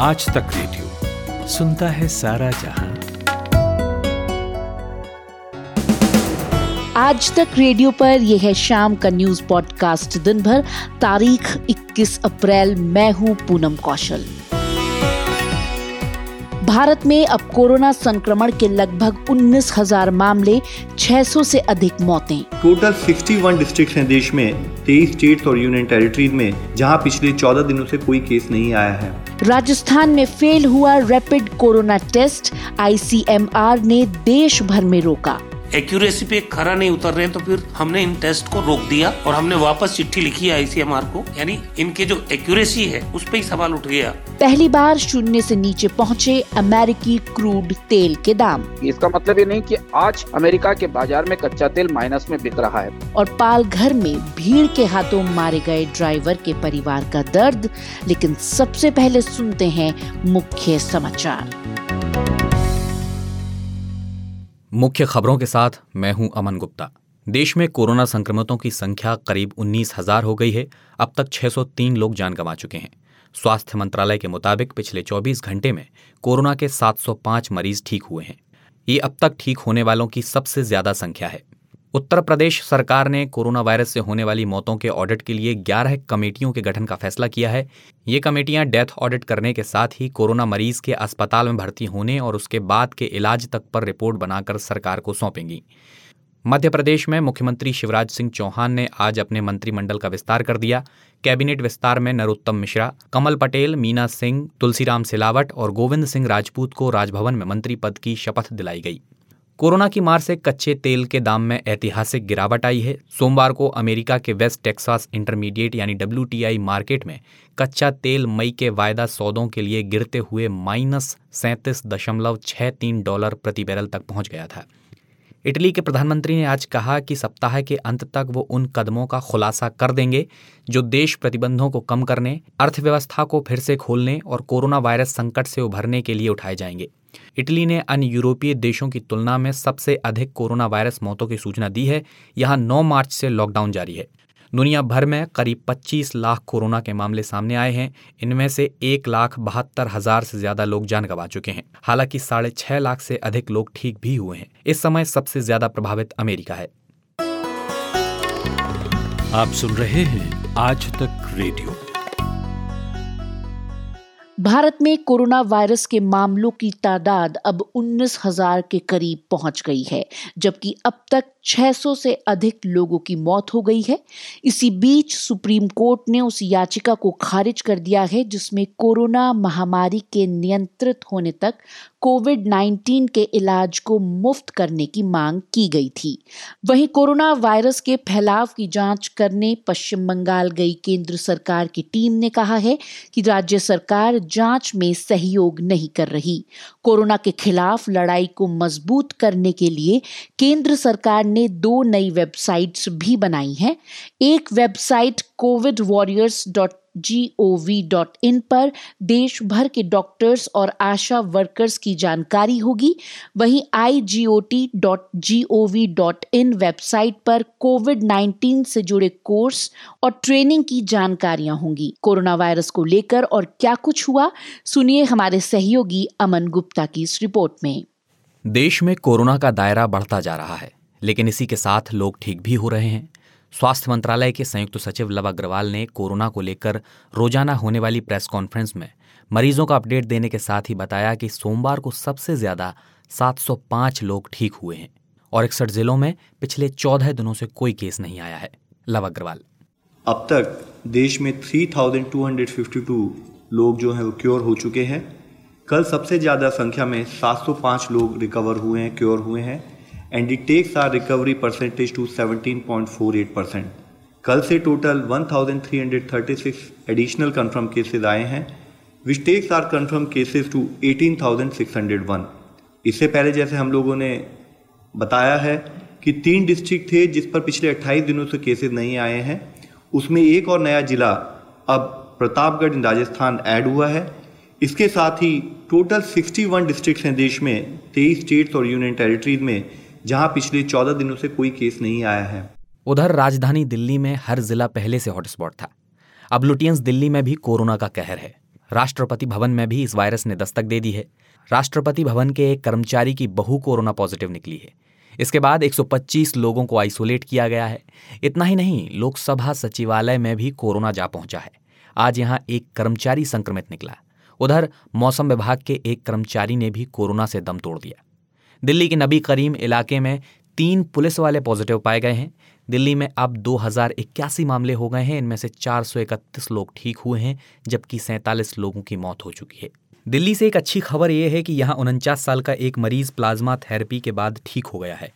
आज तक रेडियो सुनता है सारा जहाँ। आज तक रेडियो पर यह है शाम का न्यूज़ पॉडकास्ट। दिन भर तारीख 21 अप्रैल मैं हूँ पूनम कौशल। भारत में अब कोरोना संक्रमण के लगभग उन्नीस हज़ार मामले 600 से अधिक मौतें। टोटल 61 डिस्ट्रिक्ट हैं देश में 23 स्टेट्स और यूनियन टेरिटरीज में जहाँ पिछले 14 दिनों से कोई केस नहीं आया है। राजस्थान में फेल हुआ रैपिड कोरोना टेस्ट आईसीएमआर ने देश भर में रोका। एक्यूरेसी पे खरा नहीं उतर रहे हैं तो फिर हमने इन टेस्ट को रोक दिया और हमने वापस चिट्ठी लिखी है आईसीएमआर को। यानी इनके जो एक्यूरेसी है उस पर ही सवाल उठ गया। पहली बार शून्य से नीचे पहुँचे अमेरिकी क्रूड तेल के दाम। इसका मतलब ये नहीं कि आज अमेरिका के बाज़ार में कच्चा तेल माइनस में बिक रहा है। और पाल घर में भीड़ के हाथों मारे गए ड्राइवर के परिवार का दर्द लेकिन सबसे पहले सुनते हैं मुख्य समाचार। मुख्य खबरों के साथ मैं हूँ अमन गुप्ता। देश में कोरोना संक्रमितों की संख्या करीब उन्नीस हज़ार हो गई है। अब तक 603 लोग जान गंवा चुके हैं। स्वास्थ्य मंत्रालय के मुताबिक पिछले 24 घंटे में कोरोना के 705 मरीज़ ठीक हुए हैं। ये अब तक ठीक होने वालों की सबसे ज़्यादा संख्या है। उत्तर प्रदेश सरकार ने कोरोना वायरस से होने वाली मौतों के ऑडिट के लिए 11 कमेटियों के गठन का फैसला किया है। ये कमेटियाँ डेथ ऑडिट करने के साथ ही कोरोना मरीज़ के अस्पताल में भर्ती होने और उसके बाद के इलाज तक पर रिपोर्ट बनाकर सरकार को सौंपेंगी। मध्य प्रदेश में मुख्यमंत्री शिवराज सिंह चौहान ने आज अपने मंत्रिमंडल का विस्तार कर दिया। कैबिनेट विस्तार में नरोत्तम मिश्रा, कमल पटेल, मीना सिंह, तुलसीराम सिलावट और गोविंद सिंह राजपूत को राजभवन में मंत्री पद की शपथ दिलाई गई। कोरोना की मार से कच्चे तेल के दाम में ऐतिहासिक गिरावट आई है। सोमवार को अमेरिका के वेस्ट टेक्सास इंटरमीडिएट यानी डब्ल्यू मार्केट में कच्चा तेल मई के वायदा सौदों के लिए गिरते हुए माइनस सैंतीस दशमलव छह तीन डॉलर प्रति बैरल तक पहुँच गया था। इटली के प्रधानमंत्री ने आज कहा कि सप्ताह के अंत तक वो उन कदमों का खुलासा कर देंगे जो देश प्रतिबंधों को कम करने, अर्थव्यवस्था को फिर से खोलने और कोरोना वायरस संकट से उभरने के लिए उठाए जाएँगे। इटली ने अन्य यूरोपीय देशों की तुलना में सबसे अधिक कोरोना वायरस मौतों की सूचना दी है। यहाँ 9 मार्च से लॉकडाउन जारी है। दुनिया भर में करीब 25 लाख कोरोना के मामले सामने आए हैं। इनमें से एक लाख बहत्तर हज़ार से ज़्यादा लोग जान गंवा चुके हैं। हालाँकि साढ़े छह लाख से अधिक लोग ठीक भी हुए हैं। इस समय सबसे ज़्यादा प्रभावित अमेरिका है। आप सुन रहे हैं आज तक रेडियो। भारत में कोरोना वायरस के मामलों की तादाद अब उन्नीस हज़ार के करीब पहुँच गई है, जबकि अब तक 600 से अधिक लोगों की मौत हो गई है। इसी बीच सुप्रीम कोर्ट ने उस याचिका को खारिज कर दिया है, जिसमें कोरोना महामारी के नियंत्रित होने तक कोविड 19 के इलाज को मुफ़्त करने की मांग की गई थी। वहीं कोरोना वायरस के फैलाव की जाँच करने पश्चिम बंगाल गई केंद्र सरकार की टीम ने कहा है कि राज्य सरकार जाँच में सहयोग नहीं कर रही। कोरोना के खिलाफ लड़ाई को मज़बूत करने के लिए केंद्र सरकार ने दो नई वेबसाइट्स भी बनाई हैं। एक website covid warriors dot G O V dot in पर देश भर के डॉक्टर्स और आशा वर्कर्स की जानकारी होगी। वहीं I G O T dot G O V dot in website पर कोविड 19 से जुड़े कोर्स और ट्रेनिंग की जानकारियाँ होंगी। कोरोना वायरस को लेकर और क्या कुछ हुआ, सुनिए हमारे सहयोगी अमन गुप्ता की इस रिपोर्ट में। देश में कोरोना का दायरा बढ़ता जा रहा है। लेकिन इसी के साथ लोग ठीक भी हो रहे हैं। स्वास्थ्य मंत्रालय के संयुक्त सचिव लव अग्रवाल ने कोरोना को लेकर रोज़ाना होने वाली प्रेस कॉन्फ्रेंस में मरीजों का अपडेट देने के साथ ही बताया कि सोमवार को सबसे ज़्यादा 705 लोग ठीक हुए हैं और इकसठ जिलों में पिछले 14 दिनों से कोई केस नहीं आया है। लव अग्रवाल। अब तक देश में 3,252 लोग जो हैं वो क्योर हो चुके हैं। कल सबसे ज़्यादा संख्या में 705 लोग रिकवर हुए हैं क्योर हुए हैं। And it takes our recovery percentage to 17.48 percent कल से टोटल 1336 एडिशनल कंफर्म केसेस आए हैं which takes our confirmed cases to 18,601 इससे पहले जैसे हम लोगों ने बताया है कि तीन डिस्ट्रिक्ट थे जिस पर पिछले 28 दिनों से केसेस नहीं आए हैं। उसमें एक और नया जिला अब प्रतापगढ़ इन राजस्थान ऐड हुआ है। इसके साथ ही टोटल 61 डिस्ट्रिक्ट्स हैं देश में 23 स्टेट्स और यूनियन टेरिटरीज में। जहाँ पिछले चौदह दिनों से कोई केस नहीं आया है। उधर राजधानी दिल्ली में हर जिला पहले से हॉटस्पॉट था। अब लुटियंस दिल्ली में भी कोरोना का कहर है। राष्ट्रपति भवन में भी इस वायरस ने दस्तक दे दी है। राष्ट्रपति भवन के एक कर्मचारी की बहु कोरोना पॉजिटिव निकली है। इसके बाद 125 लोगों को आइसोलेट किया गया है। इतना ही नहीं, लोकसभा सचिवालय में भी कोरोना जा पहुँचा है। आज यहाँ एक कर्मचारी संक्रमित निकला। उधर मौसम विभाग के एक कर्मचारी ने भी कोरोना से दम तोड़ दिया। दिल्ली के नबी करीम इलाके में तीन पुलिस वाले पॉजिटिव पाए गए हैं। दिल्ली में अब दो हज़ार इक्यासी मामले हो गए हैं। इनमें से 431 लोग ठीक हुए हैं, जबकि सैंतालीस लोगों की मौत हो चुकी है। दिल्ली से एक अच्छी खबर यह है कि यहाँ उनचास साल का एक मरीज़ प्लाज्मा थेरेपी के बाद ठीक हो गया है।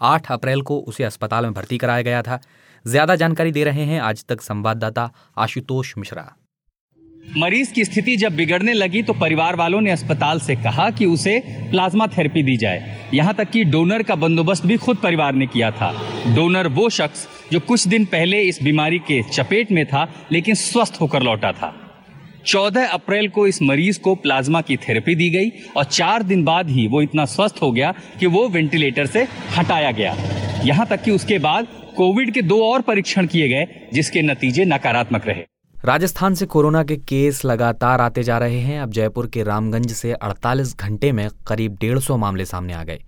आठ अप्रैल को उसे अस्पताल में भर्ती कराया गया था। ज़्यादा जानकारी दे रहे हैं आज तक संवाददाता आशुतोष मिश्रा। मरीज़ की स्थिति जब बिगड़ने लगी तो परिवार वालों ने अस्पताल से कहा कि उसे प्लाज्मा थेरेपी दी जाए। यहाँ तक कि डोनर का बंदोबस्त भी खुद परिवार ने किया था। डोनर वो शख्स जो कुछ दिन पहले इस बीमारी के चपेट में था, लेकिन स्वस्थ होकर लौटा था। 14 अप्रैल को इस मरीज़ को प्लाज्मा की थेरेपी दी गई और चार दिन बाद ही वो इतना स्वस्थ हो गया कि वो वेंटिलेटर से हटाया गया। यहाँ तक कि उसके बाद कोविड के दो और परीक्षण किए गए, जिसके नतीजे नकारात्मक रहे। राजस्थान से कोरोना के केस लगातार आते जा रहे हैं। अब जयपुर के रामगंज से 48 घंटे में करीब डेढ़ सौ मामले सामने आ गए।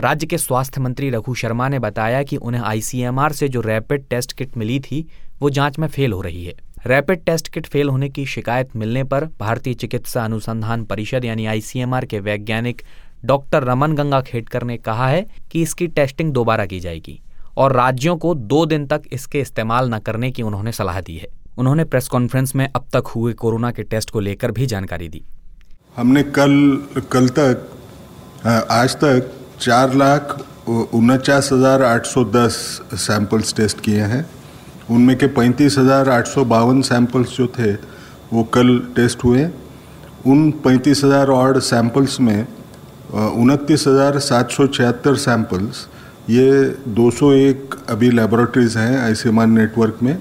राज्य के स्वास्थ्य मंत्री रघु शर्मा ने बताया कि उन्हें आईसीएमआर से जो रैपिड टेस्ट किट मिली थी, वो जाँच में फेल हो रही है। रैपिड टेस्ट किट फेल होने की शिकायत मिलने पर भारतीय चिकित्सा अनुसंधान परिषद यानी आईसीएमआर के वैज्ञानिक डॉक्टर रमन गंगा खेडकर ने कहा है कि इसकी टेस्टिंग दोबारा की जाएगी और राज्यों को दो दिन तक इसके इस्तेमाल न करने की उन्होंने सलाह दी है। उन्होंने प्रेस कॉन्फ्रेंस में अब तक हुए कोरोना के टेस्ट को लेकर भी जानकारी दी। हमने कल कल तक आज तक चार लाख उनचास हज़ार आठ सौ दस सैंपल्स टेस्ट किए हैं। उनमें के पैंतीस हज़ार आठ सौ बावन सैम्पल्स जो थे, वो कल टेस्ट हुए। उन पैंतीस हज़ार और सैम्पल्स में उनतीस हज़ार सात सौ छिहत्तर सैम्पल्स ये 201 अभी लेबोरेटरीज़ हैं आई नेटवर्क में।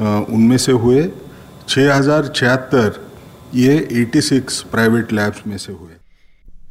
उनमें से हुए छः हज़ार छिहत्तर ये 86 प्राइवेट लैब्स में से हुए।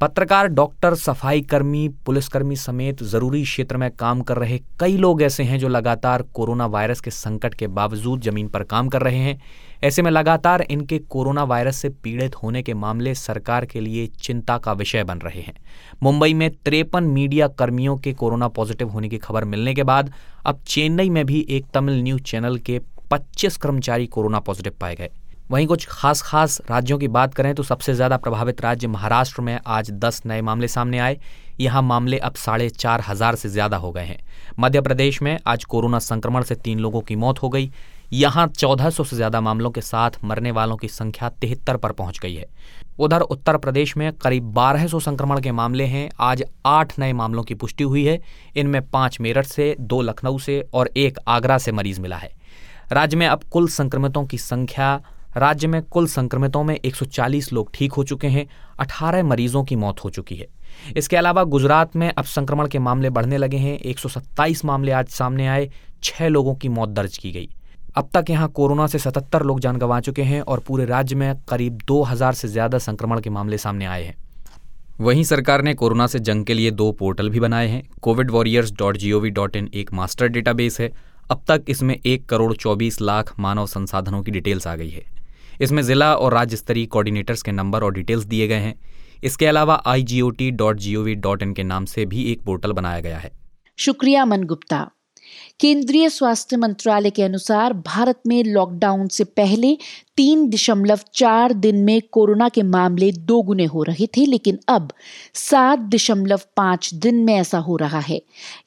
पत्रकार डॉक्टर सफ़ाई कर्मी पुलिसकर्मी समेत ज़रूरी क्षेत्र में काम कर रहे कई लोग ऐसे हैं जो लगातार कोरोना वायरस के संकट के बावजूद ज़मीन पर काम कर रहे हैं। ऐसे में लगातार इनके कोरोना वायरस से पीड़ित होने के मामले सरकार के लिए चिंता का विषय बन रहे हैं। मुंबई में तिरपन मीडिया कर्मियों के कोरोना पॉजिटिव होने की खबर मिलने के बाद अब चेन्नई में भी एक तमिल न्यूज़ चैनल के 25 कर्मचारी कोरोना पॉजिटिव पाए गए। वहीं कुछ खास खास राज्यों की बात करें तो सबसे ज़्यादा प्रभावित राज्य महाराष्ट्र में आज 10 नए मामले सामने आए। यहाँ मामले अब साढ़े चार हज़ार से ज़्यादा हो गए हैं। मध्य प्रदेश में आज कोरोना संक्रमण से तीन लोगों की मौत हो गई। यहाँ 1400 से ज़्यादा मामलों के साथ मरने वालों की संख्या तिहत्तर पर पहुँच गई है। उधर उत्तर प्रदेश में करीब 1200 संक्रमण के मामले हैं। आज आठ नए मामलों की पुष्टि हुई है। इनमें पाँच मेरठ से, दो लखनऊ से और एक आगरा से मरीज़ मिला है। राज्य में अब कुल संक्रमितों की संख्या, राज्य में कुल संक्रमितों में 140 लोग ठीक हो चुके हैं 18 मरीजों की मौत हो चुकी है। इसके अलावा गुजरात में अब संक्रमण के मामले बढ़ने लगे हैं 127 मामले आज सामने आए, छह लोगों की मौत दर्ज की गई। अब तक यहाँ कोरोना से 77 लोग जान गंवा चुके हैं और पूरे राज्य में करीब 2000 से ज़्यादा संक्रमण के मामले सामने आए हैं। वहीं सरकार ने कोरोना से जंग के लिए दो पोर्टल भी बनाए हैं covid warriors dot G O V dot in एक मास्टर डेटाबेस है अब तक इसमें एक करोड़ चौबीस लाख मानव संसाधनों की डिटेल्स आ गई है। इसमें जिला और राज्य स्तरीय कोऑर्डिनेटर्स के नंबर और डिटेल्स दिए गए हैं। इसके अलावा आई के नाम से भी एक पोर्टल बनाया गया है। शुक्रिया मन गुप्ता केंद्रीय स्वास्थ्य मंत्रालय के अनुसार भारत में लॉकडाउन से पहले तीन दशमलव चार दिन में कोरोना के मामले दोगुने हो रहे थे, लेकिन अब सात दशमलव पाँच दिन में ऐसा हो रहा है।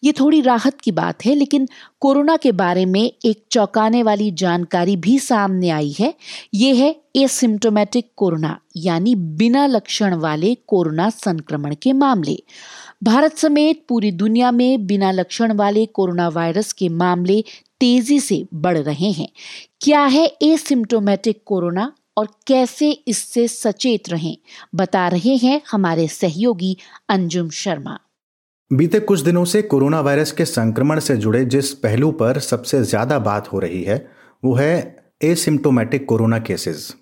ये थोड़ी राहत की बात है, लेकिन कोरोना के बारे में एक चौंकाने वाली जानकारी भी सामने आई है। ये है एसिम्टोमेटिक कोरोना, यानी बिना लक्षण वाले कोरोना संक्रमण के मामले। भारत समेत पूरी दुनिया में बिना लक्षण वाले कोरोना वायरस के मामले तेज़ी से बढ़ रहे हैं। क्या है एसिम्टोमेटिक कोरोना और कैसे इससे सचेत रहें? बता रहे हैं हमारे सहयोगी अंजुम शर्मा। बीते कुछ दिनों से कोरोना वायरस के संक्रमण से जुड़े जिस पहलू पर सबसे ज़्यादा बात हो रही है, वो है एसिम्टोमेटिक कोरोना केसेस।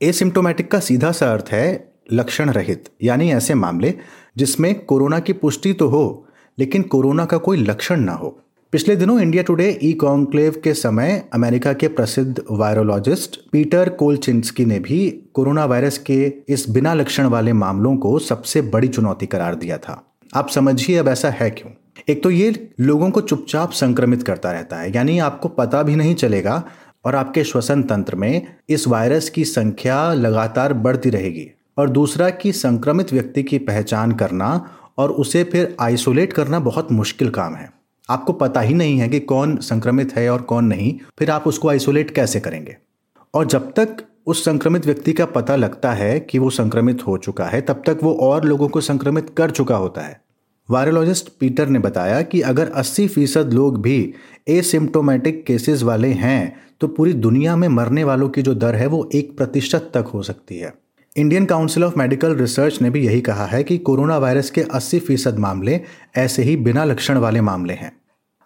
एसिम्टोमेटिक का सीधा सा अर्थ है लक्षण रहित, यानी ऐसे मामले जिसमें कोरोना की पुष्टि तो हो, लेकिन कोरोना का कोई लक्षण ना हो। पिछले दिनों इंडिया टुडे ई कॉन्क्लेव के समय अमेरिका के प्रसिद्ध वायरोलॉजिस्ट पीटर कोलचिंस्की ने भी कोरोना वायरस के इस बिना लक्षण वाले मामलों को सबसे बड़ी चुनौती करार दिया था। आप समझिए अब ऐसा है क्यों? एक तो ये लोगों को चुपचाप संक्रमित करता रहता है, यानी आपको पता भी नहीं चलेगा और आपके श्वसन तंत्र में इस वायरस की संख्या लगातार बढ़ती रहेगी। और दूसरा कि संक्रमित व्यक्ति की पहचान करना और उसे फिर आइसोलेट करना बहुत मुश्किल काम है। आपको पता ही नहीं है कि कौन संक्रमित है और कौन नहीं, फिर आप उसको आइसोलेट कैसे करेंगे? और जब तक उस संक्रमित व्यक्ति का पता लगता है कि वो संक्रमित हो चुका है, तब तक वो और लोगों को संक्रमित कर चुका होता है। वायरोलॉजिस्ट पीटर ने बताया कि अगर 80 फ़ीसद लोग भी एसिम्टोमेटिक केसेस वाले हैं तो पूरी दुनिया में मरने वालों की जो दर है वो एक प्रतिशत तक हो सकती है। Indian Council of Medical Research ने भी यही कहा है कि कोरोना वायरस के 80 फ़ीसद मामले ऐसे ही बिना लक्षण वाले मामले हैं।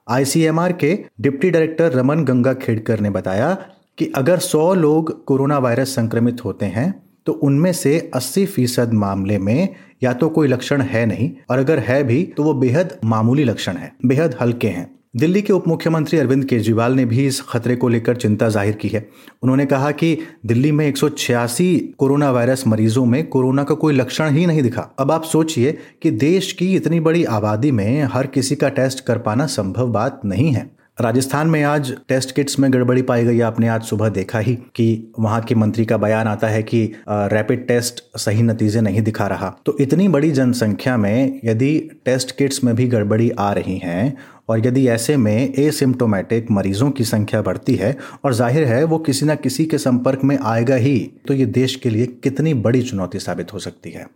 आईसीएमआर के डिप्टी डायरेक्टर रमन गंगा खेड़कर ने बताया कि अगर 100 लोग कोरोना वायरस संक्रमित होते हैं तो उनमें से 80 फ़ीसद मामले में या तो कोई लक्षण है नहीं, और अगर है भी तो वो बेहद मामूली लक्षण है, बेहद हल्के हैं। दिल्ली के उप मुख्यमंत्री अरविंद केजरीवाल ने भी इस खतरे को लेकर चिंता ज़ाहिर की है। उन्होंने कहा कि दिल्ली में एक सौ छियासी कोरोना वायरस मरीजों में कोरोना का कोई लक्षण ही नहीं दिखा। अब आप सोचिए कि देश की इतनी बड़ी आबादी में हर किसी का टेस्ट कर पाना संभव बात नहीं है। राजस्थान में आज टेस्ट किट्स में गड़बड़ी पाई गई आपने आज सुबह देखा ही कि वहाँ के मंत्री का बयान आता है कि रैपिड टेस्ट सही नतीजे नहीं दिखा रहा। तो इतनी बड़ी जनसंख्या में यदि टेस्ट किट्स में भी गड़बड़ी आ रही हैं और यदि ऐसे में एसिम्टोमेटिक मरीजों की संख्या बढ़ती है और ज़ाहिर है वो किसी न किसी के संपर्क में आएगा ही तो ये देश के लिए कितनी बड़ी चुनौती साबित हो सकती है।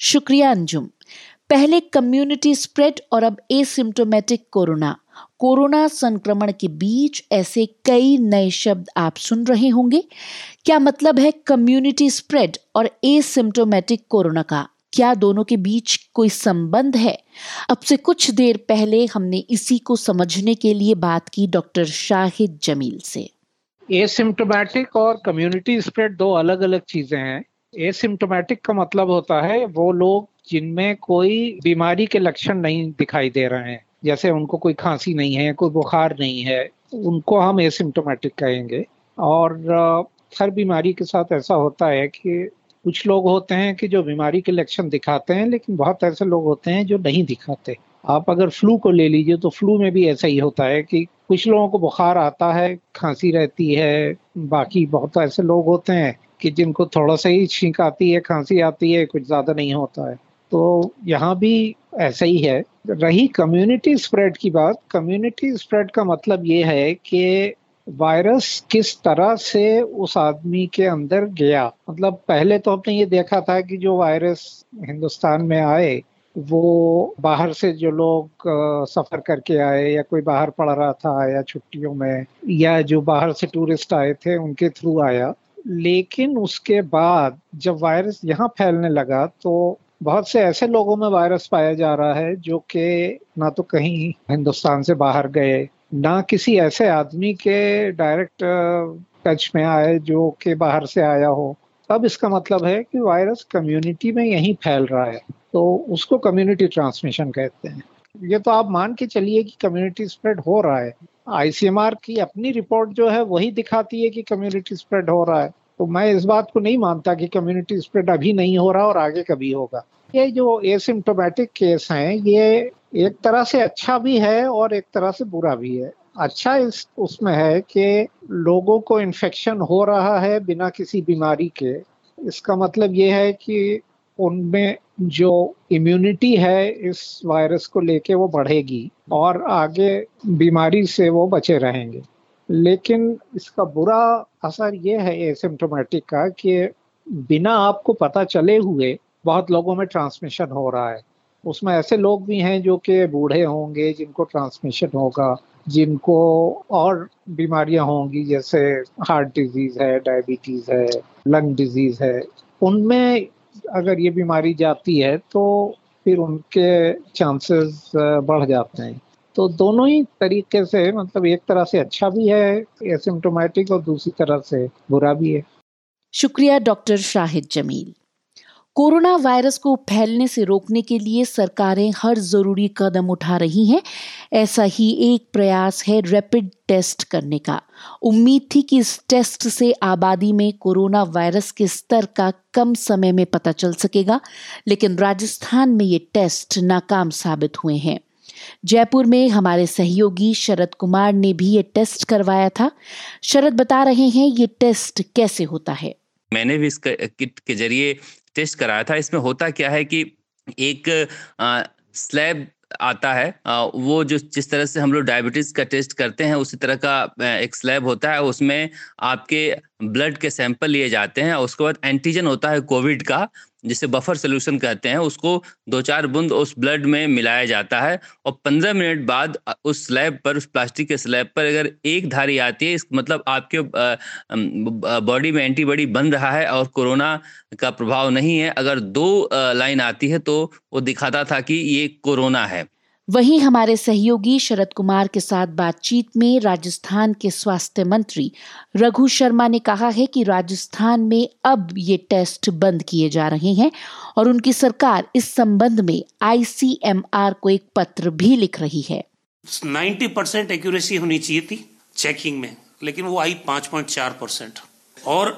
शुक्रिया अंजुम। पहले कम्युनिटी स्प्रेड और अब एसिम्टोमेटिक कोरोना। कोरोना संक्रमण के बीच ऐसे कई नए शब्द आप सुन रहे होंगे। क्या मतलब है कम्युनिटी स्प्रेड और एसिम्टोमेटिक कोरोना का? क्या दोनों के बीच कोई संबंध है? अब से कुछ देर पहले हमने इसी को समझने के लिए बात की डॉक्टर शाहिद जमील से। एसिम्टोमेटिक और कम्युनिटी स्प्रेड दो अलग अलग चीज़ें हैं। एसिम्टोमेटिक का मतलब होता है वो लोग जिनमें कोई बीमारी के लक्षण नहीं दिखाई दे रहे हैं। जैसे उनको कोई खांसी नहीं है, कोई बुखार नहीं है, उनको हम एसिम्टोमेटिक कहेंगे। और हर बीमारी के साथ ऐसा होता है कि कुछ लोग होते हैं कि जो बीमारी के लक्षण दिखाते हैं, लेकिन बहुत ऐसे लोग होते हैं जो नहीं दिखाते। आप अगर फ्लू को ले लीजिए तो फ्लू में भी ऐसा ही होता है कि कुछ लोगों को बुखार आता है, खांसी रहती है, बाकी बहुत ऐसे लोग होते हैं कि जिनको थोड़ा सा ही छींक आती है, खांसी आती है, कुछ ज़्यादा नहीं होता है। तो यहाँ भी ऐसा ही है। रही कम्युनिटी स्प्रेड की बात कम्युनिटी स्प्रेड का मतलब ये है कि वायरस किस तरह से उस आदमी के अंदर गया। मतलब पहले तो हमने ये देखा था कि जो वायरस हिंदुस्तान में आए, वो बाहर से जो लोग सफ़र करके आए या कोई बाहर पढ़ रहा था या छुट्टियों में या जो बाहर से टूरिस्ट आए थे, उनके थ्रू आया। लेकिन उसके बाद जब वायरस यहाँ फैलने लगा तो बहुत से ऐसे लोगों में वायरस पाया जा रहा है जो कि ना तो कहीं हिंदुस्तान से बाहर गए, ना किसी ऐसे आदमी के डायरेक्ट टच में आए जो कि बाहर से आया हो। तब इसका मतलब है कि वायरस कम्युनिटी में यहीं फैल रहा है। तो उसको कम्युनिटी ट्रांसमिशन कहते हैं। ये तो आप मान के चलिए कि कम्युनिटी स्प्रेड हो रहा है। आईसीएमआर की अपनी रिपोर्ट जो है वही दिखाती है कि कम्युनिटी स्प्रेड हो रहा है। तो मैं इस बात को नहीं मानता कि कम्युनिटी स्प्रेड अभी नहीं हो रहा और आगे कभी होगा। ये जो एसिम्टोमेटिक केस हैं, ये एक तरह से अच्छा भी है और एक तरह से बुरा भी है। अच्छा इस, उसमें है कि लोगों को इन्फेक्शन हो रहा है बिना किसी बीमारी के। इसका मतलब ये है कि उनमें जो इम्यूनिटी है इस वायरस को लेके वो बढ़ेगी और आगे बीमारी से वो बचे रहेंगे। लेकिन इसका बुरा असर ये है एसिम्टोमेटिक का, कि बिना आपको पता चले हुए बहुत लोगों में ट्रांसमिशन हो रहा है। उसमें ऐसे लोग भी हैं जो कि बूढ़े होंगे, जिनको ट्रांसमिशन होगा, जिनको और बीमारियाँ होंगी, जैसे हार्ट डिज़ीज़ है डायबिटीज़ है लंग डिज़ीज़ है। उनमें अगर ये बीमारी जाती है तो फिर उनके चांसेस बढ़ जाते हैं। तो दोनों ही तरीके से मतलब एक तरह से अच्छा भी है एसिम्टोमेटिक और दूसरी तरह से बुरा भी है। शुक्रिया doctor Shahid Jameel. Corona virus को फैलने से रोकने के लिए सरकारें हर ज़रूरी कदम उठा रही हैं, ऐसा ही एक प्रयास है रैपिड टेस्ट करने का। उम्मीद थी कि इस टेस्ट से आबादी में कोरोना वायरस के स्तर का कम समय में पता चल सकेगा, लेकिन राजस्थान में ये टेस्ट नाकाम साबित हुए हैं। जयपुर में हमारे सहयोगी शरद कुमार ने भी ये टेस्ट करवाया था। शरद बता रहे हैं ये टेस्ट कैसे होता है। मैंने भी इस किट के ज़रिए टेस्ट कराया था। इसमें होता क्या है कि एक स्लैब आता है वो जो जिस तरह से हम लोग डायबिटीज़ का टेस्ट करते हैं, उसी तरह का एक स्लैब होता है, उसमें आपके ब्लड के सैंपल लिए जाते हैं, उसके बाद एंटीजन होता है कोविड का, जिसे बफर सोल्यूशन कहते हैं, उसको दो चार बूंद उस ब्लड में मिलाया जाता है और पंद्रह मिनट बाद उस स्लैब पर, उस प्लास्टिक के स्लैब पर अगर एक धारी आती है, इस मतलब आपके बॉडी में एंटीबॉडी बन रहा है और कोरोना का प्रभाव नहीं है, अगर दो लाइन आती है तो वो दिखाता था कि ये कोरोना है। वहीं हमारे सहयोगी शरद कुमार के साथ बातचीत में राजस्थान के स्वास्थ्य मंत्री रघु शर्मा ने कहा है कि राजस्थान में अब ये टेस्ट बंद किए जा रहे हैं और उनकी सरकार इस संबंध में आईसीएमआर को एक पत्र भी लिख रही है। 90 परसेंट एक्यूरेसी होनी चाहिए थी चेकिंग में, लेकिन वो आई 5.4 परसेंट। और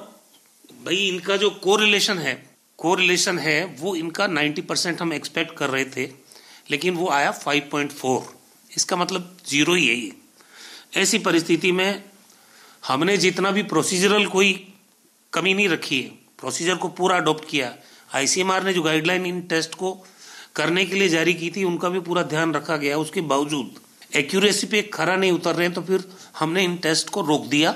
भाई इनका जो कोरिलेशन है कोरिलेशन है, वो इनका 90 परसेंट हम एक्सपेक्ट कर रहे थे। लेकिन वो आया 5.4 इसका मतलब ज़ीरो ही है ऐसी परिस्थिति में हमने जितना भी प्रोसीजरल कोई कमी नहीं रखी है। प्रोसीजर को पूरा अडॉप्ट किया। आईसीएमआर ने जो गाइडलाइन इन टेस्ट को करने के लिए जारी की थी, उनका भी पूरा ध्यान रखा गया। उसके बावजूद एक्यूरेसी पे खरा नहीं उतर रहे हैं तो फिर हमने इन टेस्ट को रोक दिया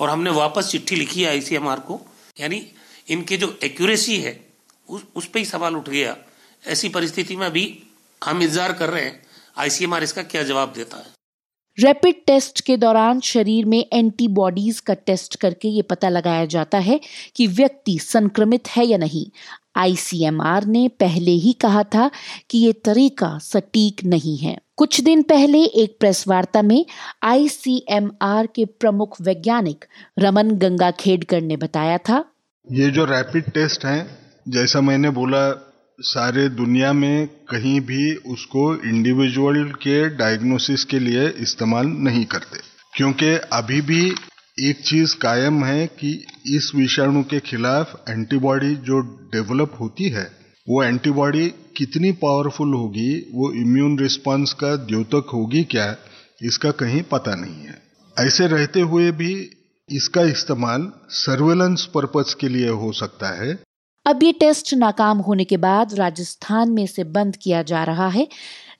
और हमने वापस चिट्ठी लिखी आईसीएमआर को। यानी इनके जो एक्यूरेसी है, उस उस पर ही सवाल उठ गया। ऐसी परिस्थिति में अभी हम इंतज़ार कर रहे हैं आईसीएमआर इसका क्या जवाब देता है? रैपिड टेस्ट के दौरान शरीर में एंटीबॉडीज का टेस्ट करके ये पता लगाया जाता है कि व्यक्ति संक्रमित है या नहीं। आईसीएमआर ने पहले ही कहा था कि ये तरीका सटीक नहीं है। कुछ दिन पहले एक प्रेस वार्ता में आईसीएमआर के प्रमुख वैज्ञानिक रमन गंगा खेडकर ने बताया था। ये जो रैपिड टेस्ट है जैसा मैंने बोला सारे दुनिया में कहीं भी उसको इंडिविजुअल के डायग्नोसिस के लिए इस्तेमाल नहीं करते। क्योंकि अभी भी एक चीज़ कायम है कि इस विषाणु के खिलाफ एंटीबॉडी जो डेवलप होती है, वो एंटीबॉडी कितनी पावरफुल होगी, वो इम्यून रिस्पांस का द्योतक होगी क्या, इसका कहीं पता नहीं है। ऐसे रहते हुए भी इसका इस्तेमाल सर्वेलेंस पर्पज के लिए हो सकता है। अब ये टेस्ट नाकाम होने के बाद राजस्थान में इसे बंद किया जा रहा है।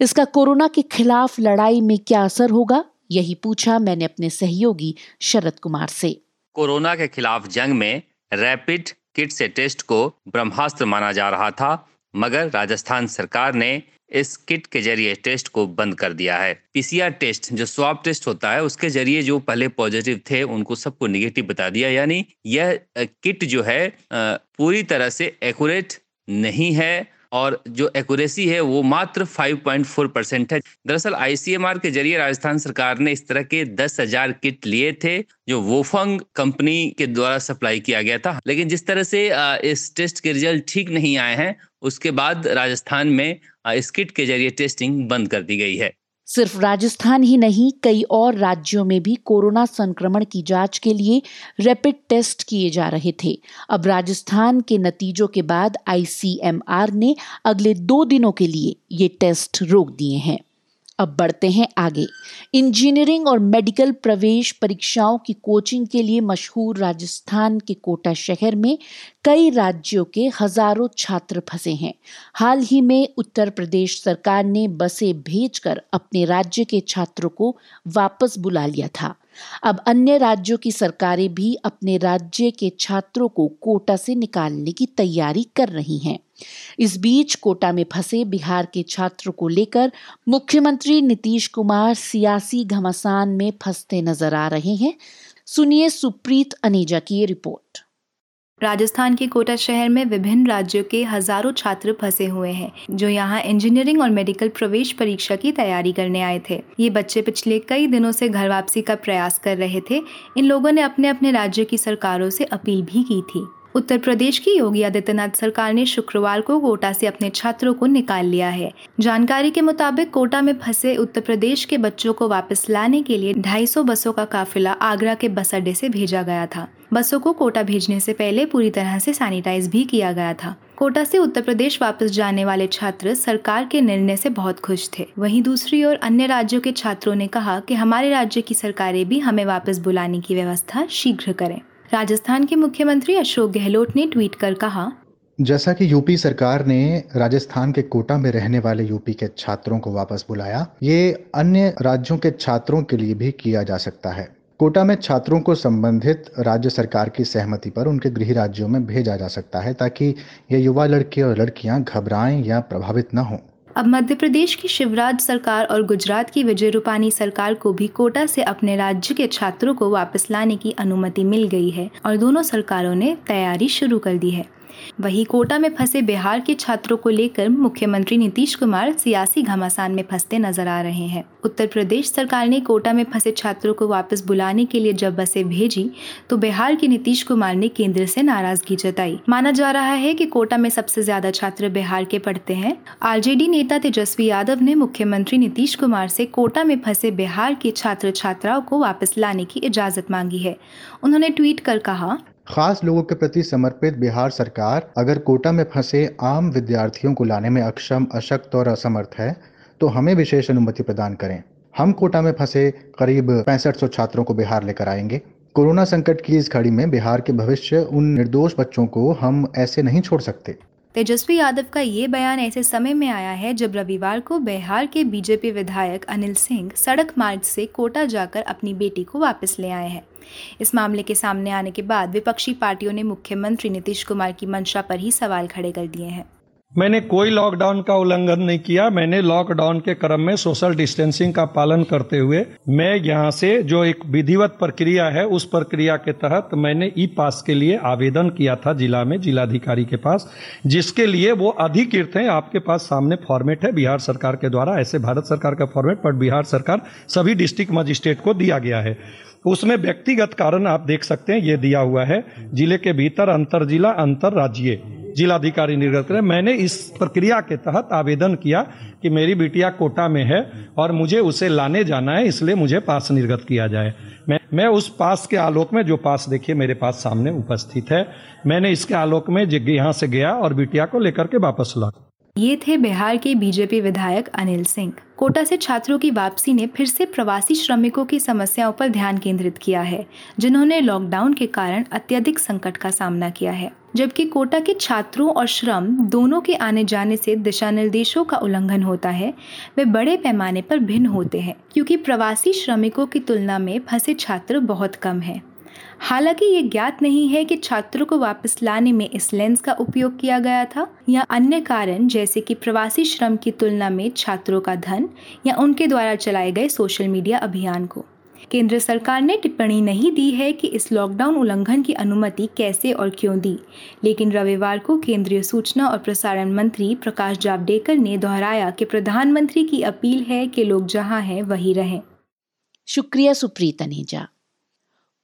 इसका कोरोना के खिलाफ लड़ाई में क्या असर होगा, यही पूछा मैंने अपने सहयोगी शरद कुमार से। कोरोना के खिलाफ जंग में रैपिड किट से टेस्ट को ब्रह्मास्त्र माना जा रहा था, मगर राजस्थान सरकार ने इस किट के ज़रिए टेस्ट को बंद कर दिया है। पीसीआर टेस्ट, जो स्वाब टेस्ट होता है, उसके ज़रिए जो पहले पॉजिटिव थे, उनको सबको निगेटिव बता दिया। यानी यह किट जो है पूरी तरह से एक्यूरेट नहीं है। और जो एक्यूरेसी है, वो मात्र 5.4 परसेंट है। दरअसल आईसीएमआर के ज़रिए राजस्थान सरकार ने इस तरह के दस हज़ार किट लिए थे, जो वोफंग कंपनी के द्वारा सप्लाई किया गया था। लेकिन जिस तरह से इस टेस्ट के रिज़ल्ट ठीक नहीं आए हैं, उसके बाद राजस्थान में इस किट के ज़रिए टेस्टिंग बंद कर दी गई है। सिर्फ़ राजस्थान ही नहीं, कई और राज्यों में भी कोरोना संक्रमण की जाँच के लिए रैपिड टेस्ट किए जा रहे थे। अब राजस्थान के नतीजों के बाद आईसीएमआर ने अगले दो दिनों के लिए ये टेस्ट रोक दिए हैं। अब बढ़ते हैं आगे। इंजीनियरिंग और मेडिकल प्रवेश परीक्षाओं की कोचिंग के लिए मशहूर राजस्थान के कोटा शहर में कई राज्यों के हज़ारों छात्र फंसे हैं। हाल ही में उत्तर प्रदेश सरकार ने बसें भेजकर अपने राज्य के छात्रों को वापस बुला लिया था। अब अन्य राज्यों की सरकारें भी अपने राज्य के छात्रों को कोटा से निकालने की तैयारी कर रही हैं। इस बीच कोटा में फंसे बिहार के छात्रों को लेकर मुख्यमंत्री नीतीश कुमार सियासी घमासान में फंसते नज़र आ रहे हैं। सुनिए सुप्रीत अनेजा की रिपोर्ट। राजस्थान के कोटा शहर में विभिन्न राज्यों के हज़ारों छात्र फंसे हुए हैं, जो यहाँ इंजीनियरिंग और मेडिकल प्रवेश परीक्षा की तैयारी करने आए थे। ये बच्चे पिछले कई दिनों से घर वापसी का प्रयास कर रहे थे। इन लोगों ने अपने अपने राज्य की सरकारों से अपील भी की थी। उत्तर प्रदेश की योगी आदित्यनाथ सरकार ने शुक्रवार को कोटा से अपने छात्रों को निकाल लिया है। जानकारी के मुताबिक कोटा में फंसे उत्तर प्रदेश के बच्चों को वापस लाने के लिए 250 बसों का काफिला आगरा के बस अड्डे से भेजा गया था। बसों को कोटा भेजने से पहले पूरी तरह से सैनिटाइज भी किया गया था। कोटा से उत्तर प्रदेश वापस जाने वाले छात्र सरकार के निर्णय से बहुत खुश थे। वहीं दूसरी ओर अन्य राज्यों के छात्रों ने कहा कि हमारे राज्य की सरकारें भी हमें वापस बुलाने की व्यवस्था शीघ्र करें। राजस्थान के मुख्यमंत्री अशोक गहलोत ने ट्वीट कर कहा, जैसा कि यूपी सरकार ने राजस्थान के कोटा में रहने वाले यूपी के छात्रों को वापस बुलाया, ये अन्य राज्यों के छात्रों के लिए भी किया जा सकता है। कोटा में छात्रों को संबंधित राज्य सरकार की सहमति पर उनके गृह राज्यों में भेजा जा सकता है ताकि ये युवा लड़के और लड़कियाँ घबराएँ या प्रभावित न हों। अब मध्य प्रदेश की शिवराज सरकार और गुजरात की विजय रूपानी सरकार को भी कोटा से अपने राज्य के छात्रों को वापस लाने की अनुमति मिल गई है और दोनों सरकारों ने तैयारी शुरू कर दी है। वहीं कोटा में फंसे बिहार के छात्रों को लेकर मुख्यमंत्री नीतीश कुमार सियासी घमासान में फंसते नज़र आ रहे हैं। उत्तर प्रदेश सरकार ने कोटा में फंसे छात्रों को वापस बुलाने के लिए जब बसें भेजी तो बिहार के नीतीश कुमार ने केंद्र से नाराज़गी जताई। माना जा रहा है कि कोटा में सबसे ज़्यादा छात्र बिहार के पढ़ते हैं। आरजेडी नेता तेजस्वी यादव ने मुख्यमंत्री नीतीश कुमार से कोटा में फंसे बिहार के छात्र छात्राओं को वापस लाने की इजाज़त मांगी है। उन्होंने ट्वीट कर कहा खास लोगों के प्रति समर्पित बिहार सरकार अगर कोटा में फंसे आम विद्यार्थियों को लाने में अक्षम, अशक्त और असमर्थ है तो हमें विशेष अनुमति प्रदान करें। हम कोटा में फंसे करीब पैंसठ छात्रों को बिहार लेकर आएँगे। कोरोना संकट की इस घड़ी में बिहार के भविष्य उन निर्दोष बच्चों को हम ऐसे नहीं छोड़ सकते। तेजस्वी यादव का ये बयान ऐसे समय में आया है जब रविवार को बिहार के बीजेपी विधायक अनिल सिंह सड़क मार्ग से कोटा जाकर अपनी बेटी को वापस ले आए हैं। इस मामले के सामने आने के बाद विपक्षी पार्टियों ने मुख्यमंत्री नीतीश कुमार की मंशा पर ही सवाल खड़े कर दिए हैं। मैंने कोई लॉकडाउन का उल्लंघन नहीं किया। मैंने लॉकडाउन के क्रम में सोशल डिस्टेंसिंग का पालन करते हुए मैं यहाँ से जो एक विधिवत प्रक्रिया है, उस प्रक्रिया के तहत मैंने ई पास के लिए आवेदन किया था जिला में, जिलाधिकारी के पास, जिसके लिए वो अधिकृत है। आपके पास सामने फॉर्मेट है, बिहार सरकार के द्वारा, ऐसे भारत सरकार का फॉर्मेट पर बिहार सरकार सभी डिस्ट्रिक्ट मजिस्ट्रेट को दिया गया है। उसमें व्यक्तिगत कारण आप देख सकते हैं, ये दिया हुआ है। ज़िले के भीतर अंतर जिला, अंतर राज्य। जिलाधिकारी निर्गत करें, मैंने इस प्रक्रिया के तहत आवेदन किया कि मेरी बिटिया कोटा में है और मुझे उसे लाने जाना है, इसलिए मुझे पास निर्गत किया जाए। मैं मैं उस पास के आलोक में, जो पास देखिए, मेरे पास सामने उपस्थित है, मैंने इसके आलोक में यहाँ से गया और बिटिया को लेकर के वापस ला ये थे बिहार के बीजेपी विधायक अनिल सिंह। कोटा से छात्रों की वापसी ने फिर से प्रवासी श्रमिकों की समस्याओं पर ध्यान केंद्रित किया है, जिन्होंने लॉकडाउन के कारण अत्यधिक संकट का सामना किया है। जबकि कोटा के छात्रों और श्रम दोनों के आने जाने से दिशा निर्देशों का उल्लंघन होता है, वे बड़े पैमाने पर भिन्न होते हैं, क्योंकि प्रवासी श्रमिकों की तुलना में फंसे छात्र बहुत कम हैं। हालाँकि ये ज्ञात नहीं है कि छात्रों को वापस लाने में इस लेंस का उपयोग किया गया था या अन्य कारण, जैसे कि प्रवासी श्रम की तुलना में छात्रों का धन या उनके द्वारा चलाए गए सोशल मीडिया अभियान को। केंद्र सरकार ने टिप्पणी नहीं दी है कि इस लॉकडाउन उल्लंघन की अनुमति कैसे और क्यों दी, लेकिन रविवार को केंद्रीय सूचना और प्रसारण मंत्री प्रकाश जावड़ेकर ने दोहराया कि प्रधानमंत्री की अपील है कि लोग जहाँ हैं वहीं रहें। शुक्रिया सुप्रीत अनेजा।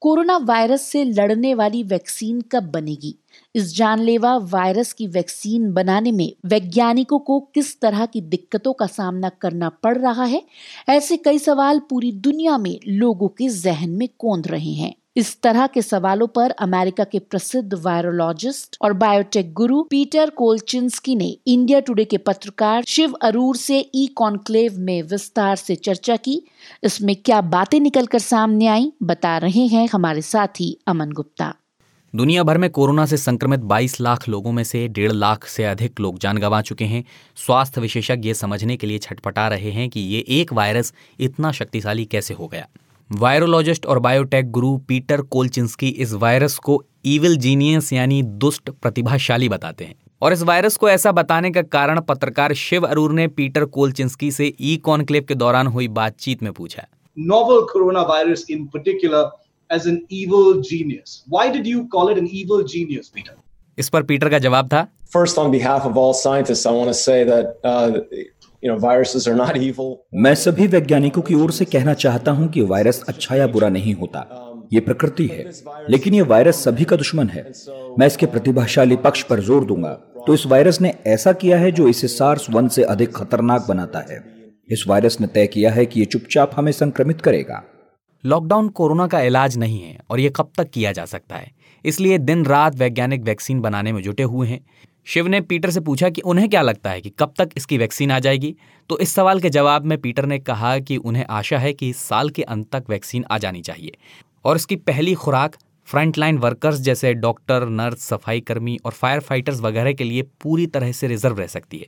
कोरोना वायरस से लड़ने वाली वैक्सीन कब बनेगी? इस जानलेवा वायरस की वैक्सीन बनाने में वैज्ञानिकों को किस तरह की दिक्कतों का सामना करना पड़ रहा है? ऐसे कई सवाल पूरी दुनिया में लोगों के जहन में कोंद रहे हैं। इस तरह के सवालों पर अमेरिका के प्रसिद्ध वायरोलॉजिस्ट और बायोटेक गुरु पीटर कोलचिंस्की ने इंडिया टुडे के पत्रकार शिव अरूर से ई कॉन्क्लेव में विस्तार से चर्चा की। इसमें क्या बातें निकलकर सामने आई, बता रहे हैं हमारे साथी अमन गुप्ता। दुनिया भर में कोरोना से संक्रमित 22 लाख लोगों में से डेढ़ लाख से अधिक लोग जान गंवा चुके हैं। स्वास्थ्य विशेषज्ञ ये समझने के लिए छटपटा रहे हैं कि ये एक वायरस इतना शक्तिशाली कैसे हो गया। वायरोलॉजिस्ट और बायोटेक गुरु पीटर कोलचिंस्की इस वायरस को ईविल जीनियस यानी दुष्ट प्रतिभाशाली बताते हैं। और इस वायरस को ऐसा बताने का कारण पत्रकार शिव अरूर ने पीटर कोलचिंस्की से ई कॉन्क्लेव के दौरान हुई बातचीत में पूछा। Novel coronavirus in particular as an evil genius Why did you call it an evil genius, Peter? इस पर पीटर का जवाब था। First, on behalf of all scientists, I want to say that uh, you know, viruses are not evil. मैं सभी वैज्ञानिकों की ओर से कहना चाहता हूँ कि वायरस अच्छा या बुरा नहीं होता। ये प्रकृति है लेकिन ये वायरस सभी का दुश्मन है। मैं इसके प्रतिभाशाली पक्ष पर ज़ोर दूँगा। तो इस वायरस ने ऐसा किया है जो इसे सार्स वन से अधिक खतरनाक बनाता है। इस वायरस ने तय किया है कि ये चुपचाप हमें संक्रमित करेगा। लॉकडाउन कोरोना का इलाज नहीं है और ये कब तक किया जा सकता है? इसलिए दिन रात वैज्ञानिक वैक्सीन बनाने में जुटे हुए हैं। शिव ने पीटर से पूछा कि उन्हें क्या लगता है कि कब तक इसकी वैक्सीन आ जाएगी? तो इस सवाल के जवाब में पीटर ने कहा कि उन्हें आशा है कि इस साल के अंत तक वैक्सीन आ जानी चाहिए। और इसकी पहली खुराक, फ्रंटलाइन वर्कर्स जैसे डॉक्टर, नर्स सफ़ाई कर्मी और फायर फाइटर्स वगैरह के लिए पूरी तरह से रिज़र्व रह सकती है।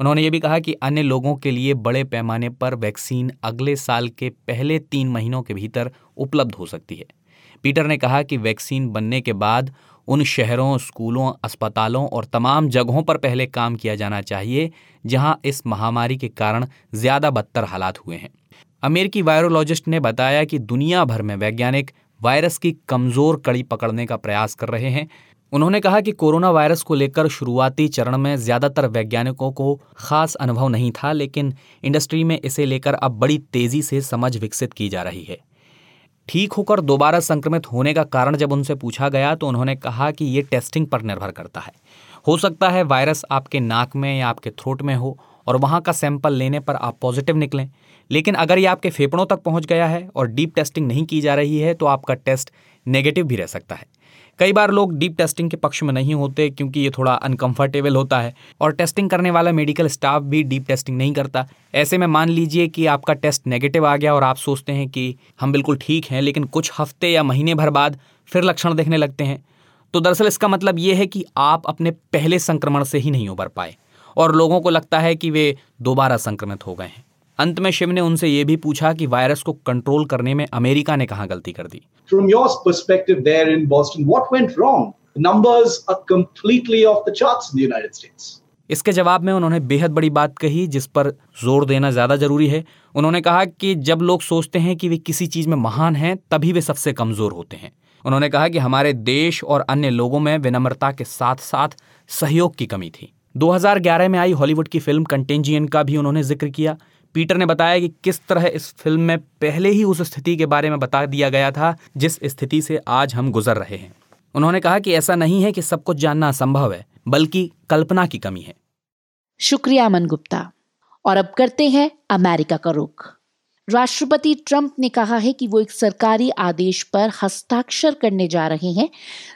उन्होंने ये भी कहा कि अन्य लोगों के लिए बड़े पैमाने पर वैक्सीन अगले साल के पहले तीन महीनों के भीतर उपलब्ध हो सकती है। पीटर ने कहा कि वैक्सीन बनने के बाद उन शहरों, स्कूलों, अस्पतालों और तमाम जगहों पर पहले काम किया जाना चाहिए, जहाँ इस महामारी के कारण ज़्यादा बदतर हालात हुए हैं। अमेरिकी वायरोलॉजिस्ट ने बताया कि दुनिया भर में वैज्ञानिक वायरस की कमज़ोर कड़ी पकड़ने का प्रयास कर रहे हैं। उन्होंने कहा कि कोरोना वायरस को लेकर शुरुआती चरण में ज़्यादातर वैज्ञानिकों को खास अनुभव नहीं था, लेकिन इंडस्ट्री में इसे लेकर अब बड़ी तेज़ी से समझ विकसित की जा रही है। ठीक होकर दोबारा संक्रमित होने का कारण जब उनसे पूछा गया तो उन्होंने कहा कि ये टेस्टिंग पर निर्भर करता है। हो सकता है वायरस आपके नाक में या आपके थ्रोट में हो और वहाँ का सैंपल लेने पर आप पॉजिटिव निकलें। लेकिन अगर ये आपके फेफड़ों तक पहुँच गया है और डीप टेस्टिंग नहीं की जा रही है तो आपका टेस्ट नेगेटिव भी रह सकता है। कई बार लोग डीप टेस्टिंग के पक्ष में नहीं होते क्योंकि ये थोड़ा अनकंफर्टेबल होता है। और टेस्टिंग करने वाला मेडिकल स्टाफ भी डीप टेस्टिंग नहीं करता। ऐसे में मान लीजिए कि आपका टेस्ट नेगेटिव आ गया और आप सोचते हैं कि हम बिल्कुल ठीक हैं, लेकिन कुछ हफ़्ते या महीने भर बाद फिर लक्षण देखने लगते हैं। तो दरअसल इसका मतलब ये है कि आप अपने पहले संक्रमण से ही नहीं उबर पाए। और लोगों को लगता है कि वे दोबारा संक्रमित हो गए हैं। अंत में शिव ने उनसे ये भी पूछा कि वायरस को कंट्रोल करने में अमेरिका ने कहा गलती कर दी। Your perspective there in Boston, what went wrong? The numbers are completely off the charts in the United States. इसके जवाब में उन्होंने बेहद बड़ी बात कही जिस पर ज़ोर देना ज़्यादा ज़रूरी है। उन्होंने कहा कि जब लोग सोचते हैं कि वे किसी चीज़ में महान हैं तभी वे सबसे कमज़ोर होते हैं। उन्होंने कहा कि हमारे देश और अन्य लोगों में विनम्रता के साथ साथ सहयोग की कमी थी। 2011 में आई हॉलीवुड की फ़िल्म कंटेंजियन का भी उन्होंने ज़िक्र किया। पीटर ने बताया कि किस तरह इस फ़िल्म में पहले ही उस स्थिति के बारे में बता दिया गया था, जिस स्थिति से आज हम गुजर रहे हैं। उन्होंने कहा कि ऐसा नहीं है कि सब कुछ जानना असंभव है, बल्कि कल्पना की कमी है। शुक्रिया अमन गुप्ता। और अब करते हैं अमेरिका का रुख। राष्ट्रपति ट्रंप ने कहा है कि वो एक सरकारी आदेश पर हस्ताक्षर करने जा रहे हैं,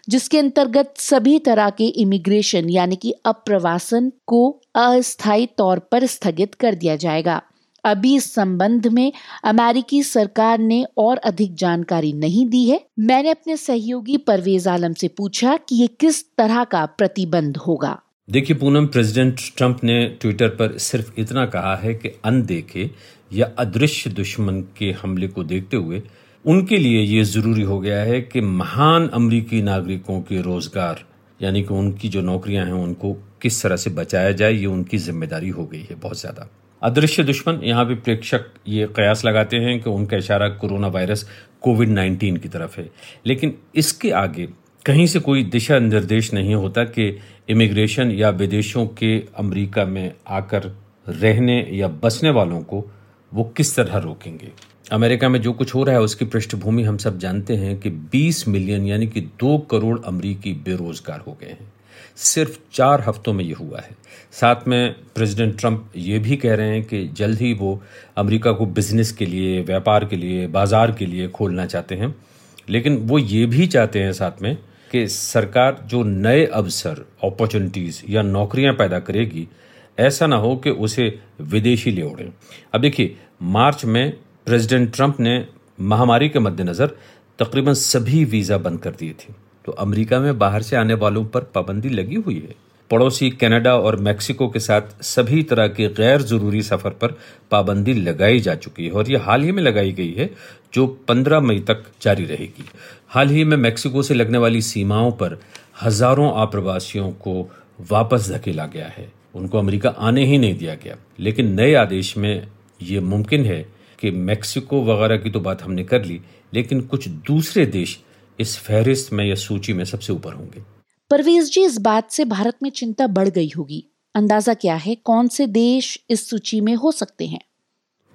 जिसके अंतर्गत सभी तरह के इमिग्रेशन, यानी कि अप्रवासन, को अस्थायी तौर पर स्थगित कर दिया जाएगा। अभी इस संबंध में अमेरिकी सरकार ने और अधिक जानकारी नहीं दी है। मैंने अपने सहयोगी परवेज आलम से पूछा कि ये किस तरह का प्रतिबंध होगा। देखिए, पूनम, प्रेसिडेंट ट्रंप ने ट्विटर पर सिर्फ़ इतना कहा है कि अनदेखे या अदृश्य दुश्मन के हमले को देखते हुए उनके लिए ये ज़रूरी हो गया है कि महान अमरीकी नागरिकों के रोज़गार, यानी कि उनकी जो नौकरियाँ हैं, उनको किस तरह से बचाया जाए, ये उनकी ज़िम्मेदारी हो गई है बहुत ज़्यादा। अदृश्य दुश्मन, यहाँ भी प्रेक्षक ये कयास लगाते हैं कि उनका इशारा कोरोना वायरस कोविड 19 की तरफ़ है। लेकिन इसके आगे कहीं से कोई दिशा निर्देश नहीं होता कि इमिग्रेशन या विदेशों के अमेरिका में आकर रहने या बसने वालों को वो किस तरह रोकेंगे? अमेरिका में जो कुछ हो रहा है, उसकी पृष्ठभूमि हम सब जानते हैं कि 20 मिलियन, यानी कि दो करोड़ अमरीकी बेरोजगार हो गए हैं। सिर्फ़ चार हफ्तों में ये हुआ है। साथ में प्रेसिडेंट ट्रंप ये भी कह रहे हैं कि जल्द ही वो अमेरिका को बिज़नेस के लिए, व्यापार के लिए, बाज़ार के लिए खोलना चाहते हैं। लेकिन वो ये भी चाहते हैं साथ में कि सरकार जो नए अवसर अपॉर्चुनिटीज़ या नौकरियाँ पैदा करेगी, ऐसा ना हो कि उसे विदेशी ले उड़े अब देखिए, मार्च में प्रेसिडेंट ट्रंप ने महामारी के मद्देनज़र तकरीबन सभी वीज़ा बंद कर दिए थे। तो अमेरिका में बाहर से आने वालों पर पाबंदी लगी हुई है। पड़ोसी कनाडा और मेक्सिको के साथ सभी तरह के गैर ज़रूरी सफ़र पर पाबंदी लगाई जा चुकी है और ये हाल ही में लगाई गई है, जो 15 मई तक जारी रहेगी। हाल ही में मेक्सिको से लगने वाली सीमाओं पर हज़ारों आप्रवासियों को वापस धकेला गया है। उनको अमेरिका आने ही नहीं दिया गया। लेकिन नए आदेश में ये मुमकिन है कि मेक्सिको वगैरह की तो बात हमने कर ली, लेकिन कुछ दूसरे देश इस फहरिस्त में या सूची में सबसे ऊपर होंगे। परवेज जी इस बात से भारत में चिंता बढ़ गई होगी। अंदाज़ा क्या है? कौन से देश इस सूची में हो सकते हैं?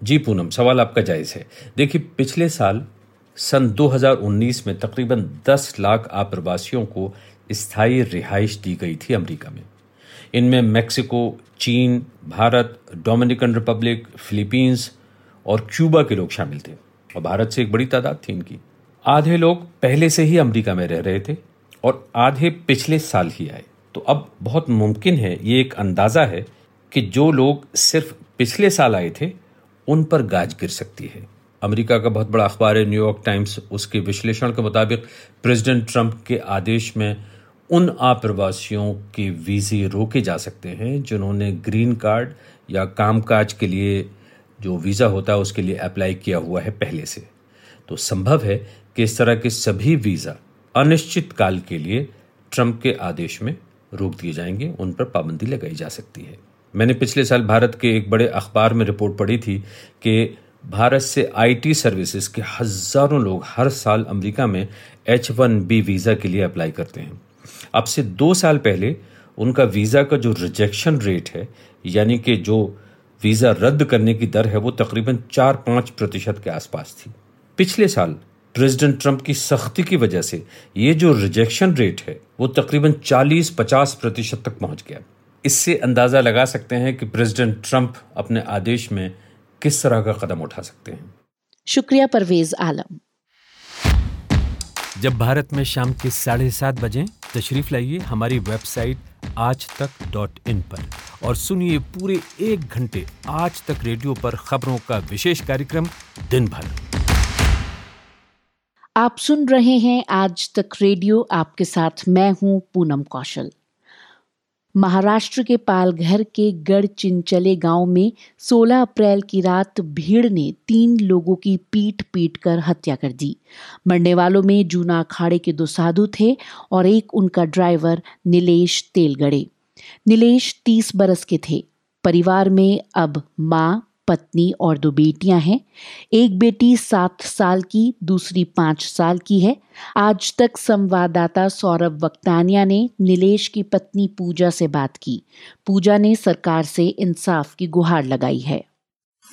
जी पूनम सवाल आपका जायज़ है। देखिए पिछले साल सन 2019 में तकरीबन 10 लाख आप्रवासियों को स्थायी रिहाइश दी गई थी अमेरिका में। इनमें मेक्सिको चीन भारत डोमिनिकन रिपब्लिक फिलीपींस और क्यूबा के लोग शामिल थे। और भारत से एक बड़ी तादाद थी इनकी। आधे लोग पहले से ही अमेरिका में रह रहे थे और आधे पिछले साल ही आए। तो अब बहुत मुमकिन है, ये एक अंदाज़ा है कि जो लोग सिर्फ़ पिछले साल आए थे, उन पर गाज गिर सकती है। अमेरिका का बहुत बड़ा अखबार है न्यूयॉर्क टाइम्स उसके विश्लेषण के मुताबिक प्रेसिडेंट ट्रंप के आदेश में उन आप्रवासियों के वीजे रोके जा सकते हैं, जिन्होंने ग्रीन कार्ड या कामकाज के लिए जो वीज़ा होता है, उसके लिए अप्लाई किया हुआ है पहले से। तो संभव है कि इस तरह के सभी वीज़ा अनिश्चित काल के लिए ट्रंप के आदेश में रोक दिए जाएँगे, उन पर पाबंदी लगाई जा सकती है। मैंने पिछले साल भारत के एक बड़े अखबार में रिपोर्ट पढ़ी थी कि भारत से आईटी सर्विसेज़ के हज़ारों लोग हर साल अमेरिका में एच वन बी वीज़ा के लिए अप्लाई करते हैं। अब से दो साल पहले उनका वीज़ा का जो रिजेक्शन रेट है, यानी कि जो वीज़ा रद्द करने की दर है, वो तकरीबन चार पाँच प्रतिशत के आसपास थी। पिछले साल प्रेसिडेंट ट्रंप की सख्ती की वजह से ये जो रिजेक्शन रेट है वो तकरीबन 40-50 प्रतिशत तक पहुँच गया। इससे अंदाज़ा लगा सकते हैं कि प्रेसिडेंट ट्रंप अपने आदेश में किस तरह का कदम उठा सकते हैं। शुक्रिया परवेज आलम। जब भारत में शाम के साढ़े सात बजे तशरीफ़ लाइए हमारी वेबसाइट आज तक डॉट इन पर और सुनिए पूरे एक घंटे आज तक रेडियो पर खबरों का विशेष कार्यक्रम दिन भर। आप सुन रहे हैं आज तक रेडियो, आपके साथ मैं हूँ पूनम कौशल। महाराष्ट्र के पालघर के गढ़ चिंचले गाँव में 16 अप्रैल की रात भीड़ ने तीन लोगों की पीट पीट कर हत्या कर दी। मरने वालों में जूना अखाड़े के दो साधु थे और एक उनका ड्राइवर, नीलेश तेलगड़े। नीलेश तीस बरस के थे। परिवार में अब माँ पत्नी और दो बेटियाँ हैं। एक बेटी सात साल की, दूसरी पाँच साल की है। आज तक संवाददाता सौरभ वक्तानिया ने नीलेश की पत्नी पूजा से बात की। पूजा ने सरकार से इंसाफ की गुहार लगाई है।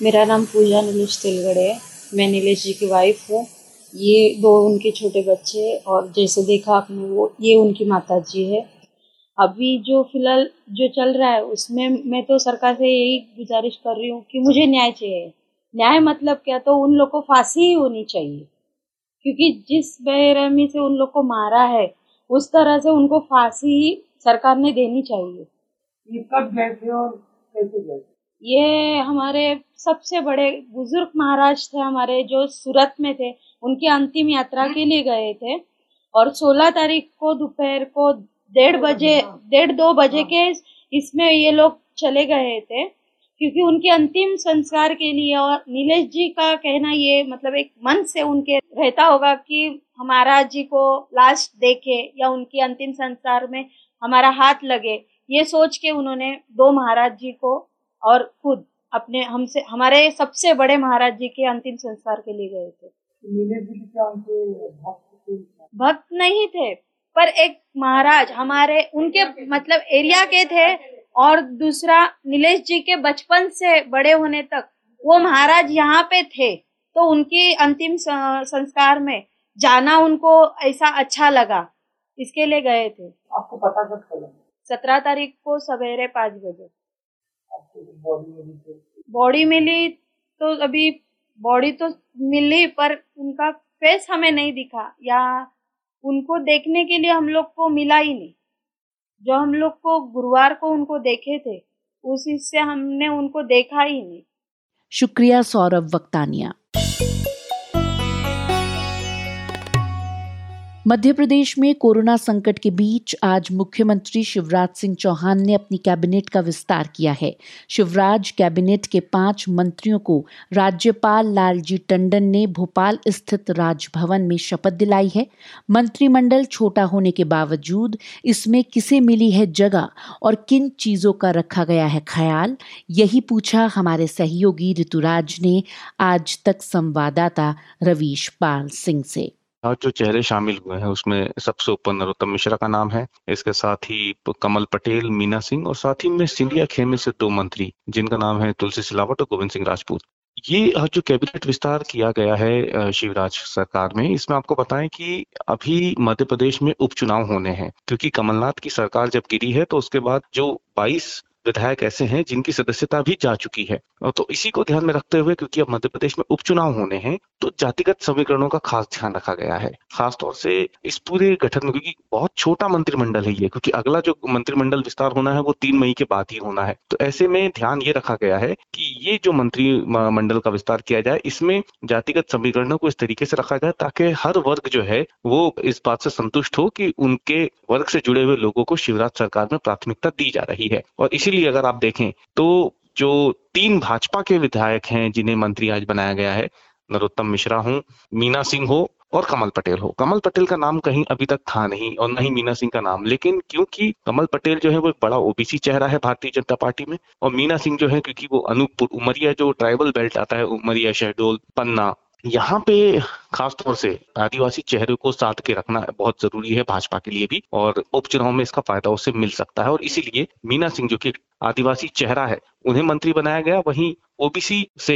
मेरा नाम पूजा नीलेश तिलगड़े है। मैं नीलेश जी की वाइफ हूँ। ये दो उनके छोटे बच्चे और जैसे देखा आपने वो, ये उनकी माता जी है। अभी जो फ़िलहाल जो चल रहा है उसमें मैं तो सरकार से यही गुजारिश कर रही हूँ कि मुझे न्याय चाहिए। न्याय मतलब क्या? तो उन लोग को फांसी ही होनी चाहिए। क्योंकि जिस बेरहमी से उन लोग को मारा है उस तरह से उनको फांसी ही सरकार ने देनी चाहिए। ये कब गए थे और कैसे गए? ये हमारे सबसे बड़े बुज़ुर्ग महाराज थे हमारे जो सूरत में थे उनकी अंतिम यात्रा के लिए गए थे। और 16 तारीख को दोपहर को डेढ़ बजे डेढ़ दो बजे के इसमें ये लोग चले गए थे क्योंकि उनके अंतिम संस्कार के लिए और नीलेश जी का कहना ये मतलब एक मन से उनके रहता होगा कि हमारा जी को लास्ट देखे या उनके अंतिम संस्कार में हमारा हाथ लगे। ये सोच के उन्होंने दो महाराज जी को और खुद अपने हमसे हमारे सबसे बड़े महाराज जी के अंतिम संस्कार के लिए गए थे। नीलेश जी क्या उनके भक्त भक्त नहीं थे। पर एक महाराज हमारे उनके मतलब एरिया के थे और दूसरा नीलेश जी के बचपन से बड़े होने तक वो महाराज यहाँ पे थे। तो उनकी अंतिम संस्कार में जाना उनको ऐसा अच्छा लगा। इसके लिए गए थे। आपको पता कब चला? सत्रह तारीख को सवेरे पाँच बजे। बॉडी मिली तो अभी बॉडी तो मिली पर उनका फेस हमें नहीं दिखा या उनको देखने के लिए हम लोग को मिला ही नहीं। जो हम लोग को गुरुवार को उनको देखे थे, उस हिस्से हमने उनको देखा ही नहीं। शुक्रिया सौरभ वक्तानिया। मध्य प्रदेश में कोरोना संकट के बीच आज मुख्यमंत्री शिवराज सिंह चौहान ने अपनी कैबिनेट का विस्तार किया है। शिवराज कैबिनेट के पाँच मंत्रियों को राज्यपाल लालजी टंडन ने भोपाल स्थित राजभवन में शपथ दिलाई है। मंत्रिमंडल छोटा होने के बावजूद इसमें किसे मिली है जगह और किन चीज़ों का रखा गया है ख्याल, यही पूछा हमारे सहयोगी ऋतुराज ने आज तक संवाददाता रवीश पाल सिंह से। जो चेहरे शामिल हुए हैं, उसमें सबसे ऊपर नरोत्तम मिश्रा का नाम है। इसके साथ ही कमल पटेल, मीना सिंह और साथ ही में सिंधिया खेमे से दो मंत्री, जिनका नाम है तुलसी सिलावट और गोविंद सिंह राजपूत। ये जो कैबिनेट विस्तार किया गया है शिवराज सरकार में, इसमें आपको बताएँ कि अभी मध्य प्रदेश में उपचुनाव होने हैं, क्योंकि कमलनाथ की सरकार जब गिरी है तो उसके बाद जो 22 विधायक ऐसे हैं जिनकी सदस्यता भी जा चुकी है। तो इसी को ध्यान में रखते हुए क्योंकि अब मध्य प्रदेश में उपचुनाव होने हैं तो जातिगत समीकरणों का खास ध्यान रखा गया है। खासतौर से इस पूरे गठन में, क्योंकि बहुत छोटा मंत्रिमंडल है ये, क्योंकि अगला जो मंत्रिमंडल विस्तार होना है, वो तीन मई के बाद ही होना है। तो ऐसे में ध्यान ये रखा गया है कि ये जो मंत्रिमंडल का विस्तार किया जाए, इसमें जातिगत समीकरणों को इस तरीके से रखा जाए ताकि हर वर्ग जो है, वो इस बात से संतुष्ट हो कि उनके वर्ग से जुड़े हुए लोगों को शिवराज सरकार में प्राथमिकता दी जा रही है। और इसीलिए अगर आप देखें तो जो तीन भाजपा के विधायक हैं जिन्हें मंत्री आज बनाया गया है, नरोत्तम मिश्रा हो, मीना सिंह हो और कमल पटेल हो। कमल पटेल का नाम कहीं अभी तक था नहीं और न ही मीना सिंह का नाम, लेकिन क्योंकि कमल पटेल जो है वो एक बड़ा ओबीसी चेहरा है भारतीय जनता पार्टी में और मीना सिंह जो है, क्योंकि वो अनूपपुर उमरिया जो ट्राइबल बेल्ट आता है, उमरिया, शहडोल, पन्ना यहाँ पे खासतौर से आदिवासी चेहरे को साथ के रखना बहुत ज़रूरी है भाजपा के लिए भी और उपचुनाव में इसका फ़ायदा उसे मिल सकता है और इसीलिए मीना सिंह जो कि आदिवासी चेहरा है, उन्हें मंत्री बनाया गया। वहीं ओबीसी से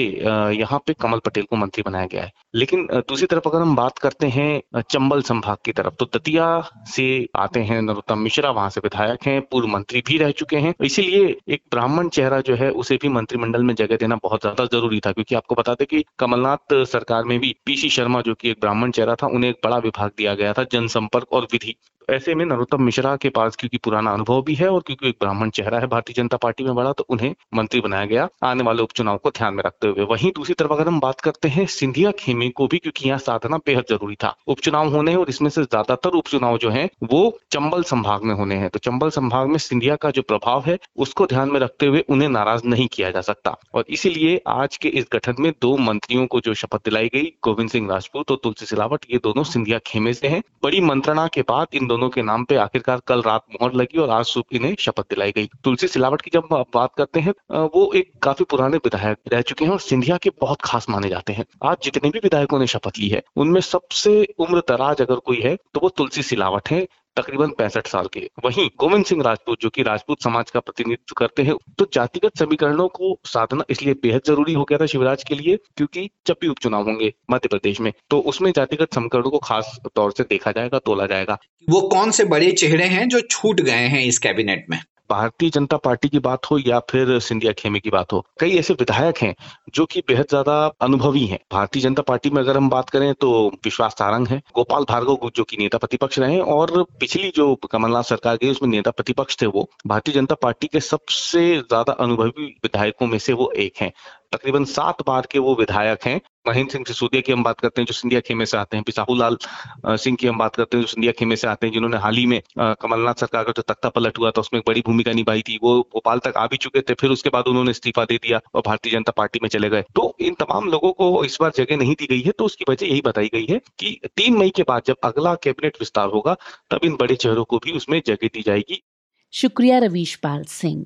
यहाँ पे कमल पटेल को मंत्री बनाया गया है। लेकिन दूसरी तरफ़ अगर हम बात करते हैं चंबल संभाग की तरफ़ तो दतिया से आते हैं नरोत्तम मिश्रा, वहाँ से विधायक हैं, पूर्व मंत्री भी रह चुके हैं। इसीलिए एक ब्राह्मण चेहरा जो है, उसे भी मंत्रिमंडल में जगह देना बहुत ज़्यादा ज़रूरी था, क्योंकि आपको बता दें कि कमलनाथ सरकार में भी पीसी शर्मा, जो की एक ब्राह्मण चेहरा था, उन्हें एक बड़ा विभाग दिया गया था, जनसंपर्क और विधि। ऐसे में नरोत्तम मिश्रा के पास क्योंकि पुराना अनुभव भी है और क्योंकि एक ब्राह्मण चेहरा है भारतीय जनता पार्टी में बड़ा तो उन्हें मंत्री बनाया गया। आने वाले उपचुनाव को ध्यान में रखते हुए। वहीं दूसरी तरफ़ अगर हम बात करते हैं सिंधिया खेमे को भी, क्योंकि यहाँ साधना बेहद ज़रूरी था उपचुनाव होने और इसमें से ज़्यादातर उपचुनाव जो है, वो चंबल संभाग में होने हैं। तो चंबल संभाग में सिंधिया का जो प्रभाव है, उसको ध्यान में रखते हुए उन्हें नाराज़ नहीं किया जा सकता। और इसीलिए आज के इस गठन में दो मंत्रियों को जो शपथ दिलाई गई, गोविंद सिंह राजपूत और तुलसी सिलावट, ये दोनों सिंधिया खेमे से हैं। बड़ी मंत्रणा के बाद इन दोनों के नाम पे आखिरकार कल रात मोहर लगी और आज सुबह इन्हें शपथ दिलाई गई। तुलसी सिलावट की जब बात करते हैं वो एक काफ़ी पुराने विधायक रह चुके हैं और सिंधिया के बहुत खास माने जाते हैं। आज जितने भी विधायकों ने शपथ ली है, उनमें सबसे उम्र दराज अगर कोई है तो वो तुलसी सिलावट है। तकरीबन पैंसठ साल के। वहीं गोविंद सिंह राजपूत, जो कि राजपूत समाज का प्रतिनिधित्व करते हैं तो जातिगत समीकरणों को साधना इसलिए बेहद ज़रूरी हो गया था शिवराज के लिए, क्योंकि जब भी उपचुनाव होंगे मध्य प्रदेश में तो उसमें जातिगत समीकरणों को खास तौर से देखा जाएगा, तोला जाएगा। वो कौन से बड़े चेहरे हैं जो छूट गए हैं इस कैबिनेट में? भारतीय जनता पार्टी की बात हो या फिर सिंधिया खेमे की बात हो, कई ऐसे विधायक हैं जो कि बेहद ज़्यादा अनुभवी हैं। भारतीय जनता पार्टी में अगर हम बात करें तो विश्वास सारंग है, गोपाल भार्गव जो कि नेता प्रतिपक्ष रहे और पिछली जो कमलनाथ सरकार गई उसमें नेता प्रतिपक्ष थे वो, भारतीय जनता पार्टी के सबसे ज़्यादा अनुभवी विधायकों में से वो एक हैं। तकरीबन सात बार के वो विधायक हैं। महेंद्र सिंह सिसोदिया की हम बात करते हैं, जो सिंधिया खेमे से आते हैं। पिसाहू लाल सिंह की हम बात करते हैं, जो सिंधिया खेमे से आते हैं, जिन्होंने हाल ही में कमलनाथ सरकार का जो तख्ता पलट हुआ था, उसमें एक बड़ी भूमिका निभाई थी। वो भोपाल तक आ भी चुके थे, फिर उसके बाद उन्होंने इस्तीफा दे दिया और भारतीय जनता पार्टी में चले गए। तो इन तमाम लोगों को इस बार जगह नहीं दी गई है तो उसकी वजह यही बताई गई है कि तीन मई के बाद जब अगला कैबिनेट विस्तार होगा, तब इन बड़े चेहरों को भी उसमें जगह दी जाएगी। शुक्रिया रवीश पाल सिंह।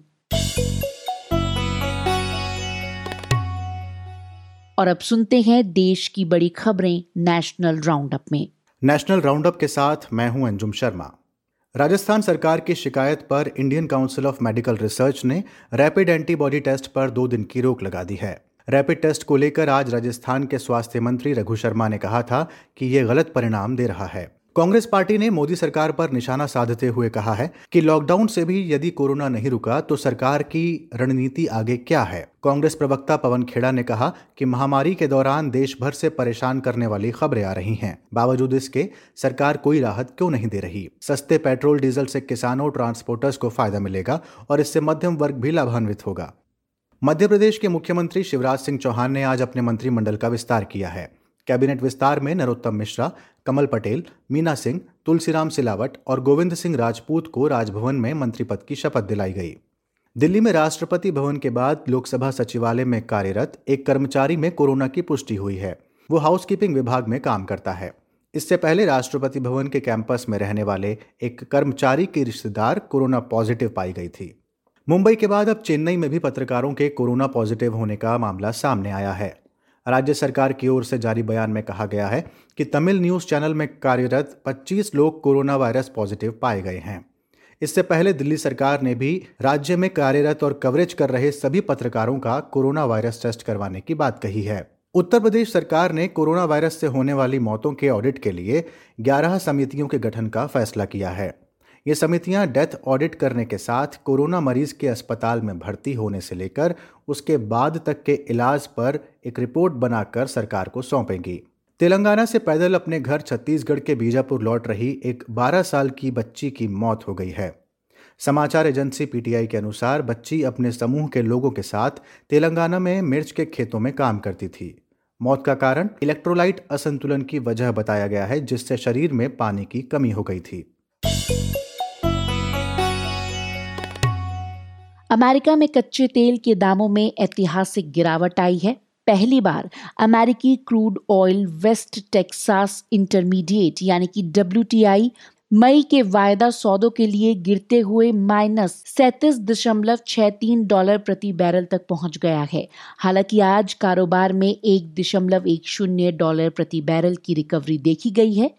और अब सुनते हैं देश की बड़ी खबरें नेशनल राउंडअप में। नेशनल राउंडअप के साथ मैं हूँ अंजुम शर्मा। राजस्थान सरकार की शिकायत पर Indian Council of Medical Research ने रैपिड एंटीबॉडी टेस्ट पर दो दिन की रोक लगा दी है। रैपिड टेस्ट को लेकर आज राजस्थान के स्वास्थ्य मंत्री रघु शर्मा ने कहा था कि ये गलत परिणाम दे रहा है। कांग्रेस पार्टी ने मोदी सरकार पर निशाना साधते हुए कहा है कि लॉकडाउन से भी यदि कोरोना नहीं रुका तो सरकार की रणनीति आगे क्या है? कांग्रेस प्रवक्ता पवन खेड़ा ने कहा कि महामारी के दौरान देश भर से परेशान करने वाली खबरें आ रही हैं। बावजूद इसके, सरकार कोई राहत क्यों नहीं दे रही? सस्ते पेट्रोल, डीजल से किसानों ट्रांसपोर्टर्स को फ़ायदा मिलेगा और इससे मध्यम वर्ग भी लाभान्वित होगा। मध्य प्रदेश के मुख्यमंत्री शिवराज सिंह चौहान ने आज अपने मंत्रिमंडल का विस्तार किया है। कैबिनेट विस्तार में नरोत्तम मिश्रा, कमल पटेल, मीना सिंह, तुलसीराम सिलावट और गोविंद सिंह राजपूत को राजभवन में मंत्री पद की शपथ दिलाई गई। दिल्ली में राष्ट्रपति भवन के बाद लोकसभा सचिवालय में कार्यरत एक कर्मचारी में कोरोना की पुष्टि हुई है। वो हाउसकीपिंग विभाग में काम करता है। इससे पहले राष्ट्रपति भवन के कैंपस में रहने वाले एक कर्मचारी की रिश्तेदार कोरोना पॉजिटिव पाई गई थी। मुंबई के बाद अब चेन्नई में भी पत्रकारों के कोरोना पॉजिटिव होने का मामला सामने आया है। राज्य सरकार की ओर से जारी बयान में कहा गया है कि तमिल न्यूज़ चैनल में कार्यरत 25 लोग कोरोना वायरस पॉजिटिव पाए गए हैं। इससे पहले दिल्ली सरकार ने भी राज्य में कार्यरत और कवरेज कर रहे सभी पत्रकारों का कोरोना वायरस टेस्ट करवाने की बात कही है। उत्तर प्रदेश सरकार ने कोरोना वायरस से होने वाली मौतों के ऑडिट के लिए 11 समितियों के गठन का फैसला किया है। ये समितियाँ डेथ ऑडिट करने के साथ कोरोना मरीज़ के अस्पताल में भर्ती होने से लेकर उसके बाद तक के इलाज पर एक रिपोर्ट बनाकर सरकार को सौंपेंगी। तेलंगाना से पैदल अपने घर छत्तीसगढ़ के बीजापुर लौट रही एक 12 साल की बच्ची की मौत हो गई है। समाचार एजेंसी पीटीआई के अनुसार बच्ची अपने समूह के लोगों के साथ तेलंगाना में मिर्च के खेतों में काम करती थी। मौत का कारण इलेक्ट्रोलाइट असंतुलन की वजह बताया गया है, जिससे शरीर में पानी की कमी हो गई थी। अमेरिका में कच्चे तेल के दामों में ऐतिहासिक गिरावट आई है। पहली बार अमेरिकी crude oil West Texas Intermediate, यानी कि डब्ल्यू मई के वायदा सौदों के लिए गिरते हुए माइनस सैतीस दशमलव छह तीन डॉलर प्रति बैरल तक पहुँच गया है। हालाँकि आज कारोबार में एक दशमलव एक शून्य डॉलर प्रति बैरल की रिकवरी देखी गई है।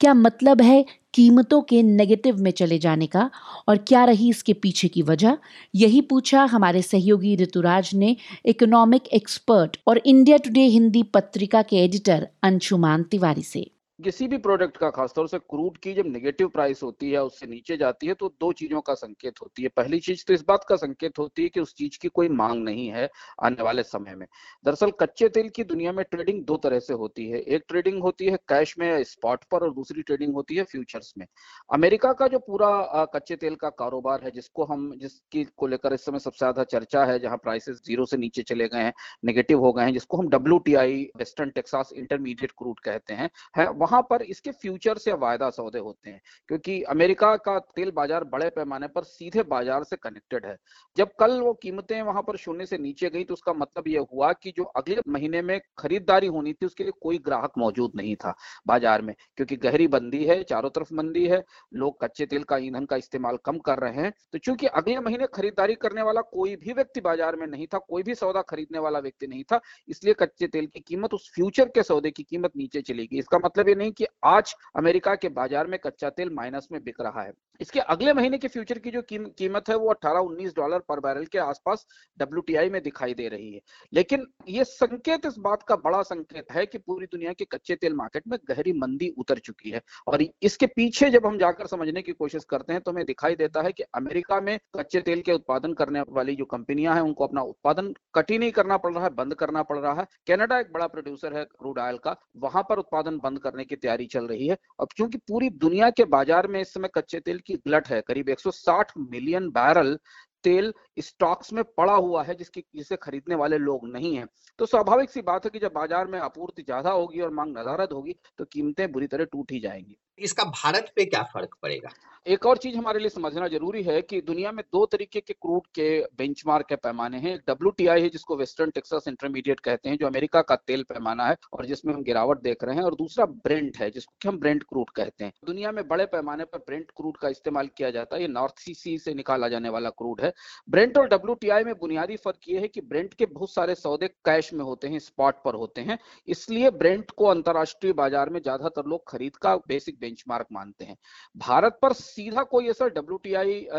क्या मतलब है कीमतों के नेगेटिव में चले जाने का और क्या रही इसके पीछे की वजह? यही पूछा हमारे सहयोगी ऋतुराज ने इकोनॉमिक एक्सपर्ट और इंडिया टुडे हिंदी पत्रिका के एडिटर अंशुमान तिवारी से। किसी भी प्रोडक्ट का, खासतौर से क्रूड की जब नेगेटिव प्राइस होती है, उससे नीचे जाती है तो दो चीज़ों का संकेत होती है। पहली चीज़ तो इस बात का संकेत होती है कि उस चीज़ की कोई मांग नहीं है आने वाले समय में। दरअसल कच्चे तेल की दुनिया में ट्रेडिंग दो तरह से होती है। एक ट्रेडिंग होती है कैश में स्पॉट पर, और दूसरी ट्रेडिंग होती है फ्यूचर्स में। अमेरिका का जो पूरा कच्चे तेल का कारोबार है, जिसको हम, जिसकी को लेकर इस समय सबसे ज़्यादा चर्चा है, जहाँ प्राइसेस ज़ीरो से नीचे चले गए हैं नेगेटिव हो गए हैं, जिसको हम WTI Western Texas Intermediate crude कहते हैं, है, वहाँ पर इसके फ्यूचर से वायदा सौदे होते हैं, क्योंकि अमेरिका का तेल बाज़ार बड़े पैमाने पर सीधे बाज़ार से कनेक्टेड है। जब कल वो कीमतें वहाँ पर शून्य से नीचे गई तो उसका मतलब ये हुआ कि जो अगले महीने में खरीदारी होनी थी, उसके लिए कोई ग्राहक मौजूद नहीं था बाज़ार में, क्योंकि गहरी बंदी है, चारों तरफ़ मंदी है, लोग कच्चे तेल का ईंधन का इस्तेमाल कम कर रहे हैं। तो चूँकि अगले महीने खरीदारी करने वाला कोई भी व्यक्ति बाज़ार में नहीं था, कोई भी सौदा खरीदने वाला व्यक्ति नहीं था, इसलिए कच्चे तेल की कीमत उस फ्यूचर के सौदे की कीमत नीचे चली गई। इसका मतलब नहीं कि आज अमेरिका के बाज़ार में कच्चा तेल माइनस में बिक रहा है। इसके अगले महीने के फ्यूचर की जो कीमत है वो 18-19 डॉलर पर बैरल के आसपास डब्ल्यूटीआई में दिखाई दे रही है। लेकिन ये संकेत इस बात का बड़ा संकेत है कि पूरी दुनिया के कच्चे तेल मार्केट में गहरी मंदी उतर चुकी है। और इसके पीछे जब हम जाकर समझने की कोशिश करते हैं तो हमें दिखाई देता है कि अमेरिका में कच्चे तेल के उत्पादन करने वाली जो कंपनियाँ हैं, उनको अपना उत्पादन कट ही नहीं करना पड़ रहा है, बंद करना पड़ रहा है। कनाडा एक बड़ा प्रोड्यूसर है क्रूड ऑयल का। वहाँ पर उत्पादन बंद करने की तैयारी चल रही है। अब क्योंकि पूरी दुनिया के बाज़ार में इस समय कच्चे तेल की ग्लट है, करीब 160 मिलियन बैरल तेल स्टॉक्स में पड़ा हुआ है, जिसकी जिसे खरीदने वाले लोग नहीं है। तो स्वाभाविक सी बात है कि जब बाज़ार में आपूर्ति ज़्यादा होगी और मांग नजारत होगी तो कीमतें बुरी तरह टूट ही जाएँगी। इसका भारत पे क्या फ़र्क पड़ेगा? एक और चीज़ हमारे लिए समझना ज़रूरी है कि दुनिया में दो तरीके के क्रूड के बेंचमार्क के पैमाने हैं। एक डब्ल्यू है, जिसको वेस्टर्न टेक्सास इंटरमीडिएट कहते हैं, जो अमेरिका का तेल पैमाना है और जिसमें हम गिरावट देख रहे हैं, और दूसरा ब्रेंट है, जिसको हम ब्रेंट क्रूड कहते हैं। दुनिया में बड़े पैमाने पर ब्रेंट क्रूड का इस्तेमाल किया जाता है। ये नॉर्थ सी सी से निकाला जाने वाला क्रूड है। ब्रेंट और डब्ल्यूटीआई में बुनियादी फ़र्क ये है कि ब्रेंट के बहुत सारे सौदे कैश में होते हैं स्पॉट पर होते हैं। इसलिए ब्रेंट को अंतर्राष्ट्रीय बाज़ार में ज़्यादातर लोग खरीद का बेसिक बेंचमार्क मानते हैं। भारत पर सीधा कोई असर डब्ल्यू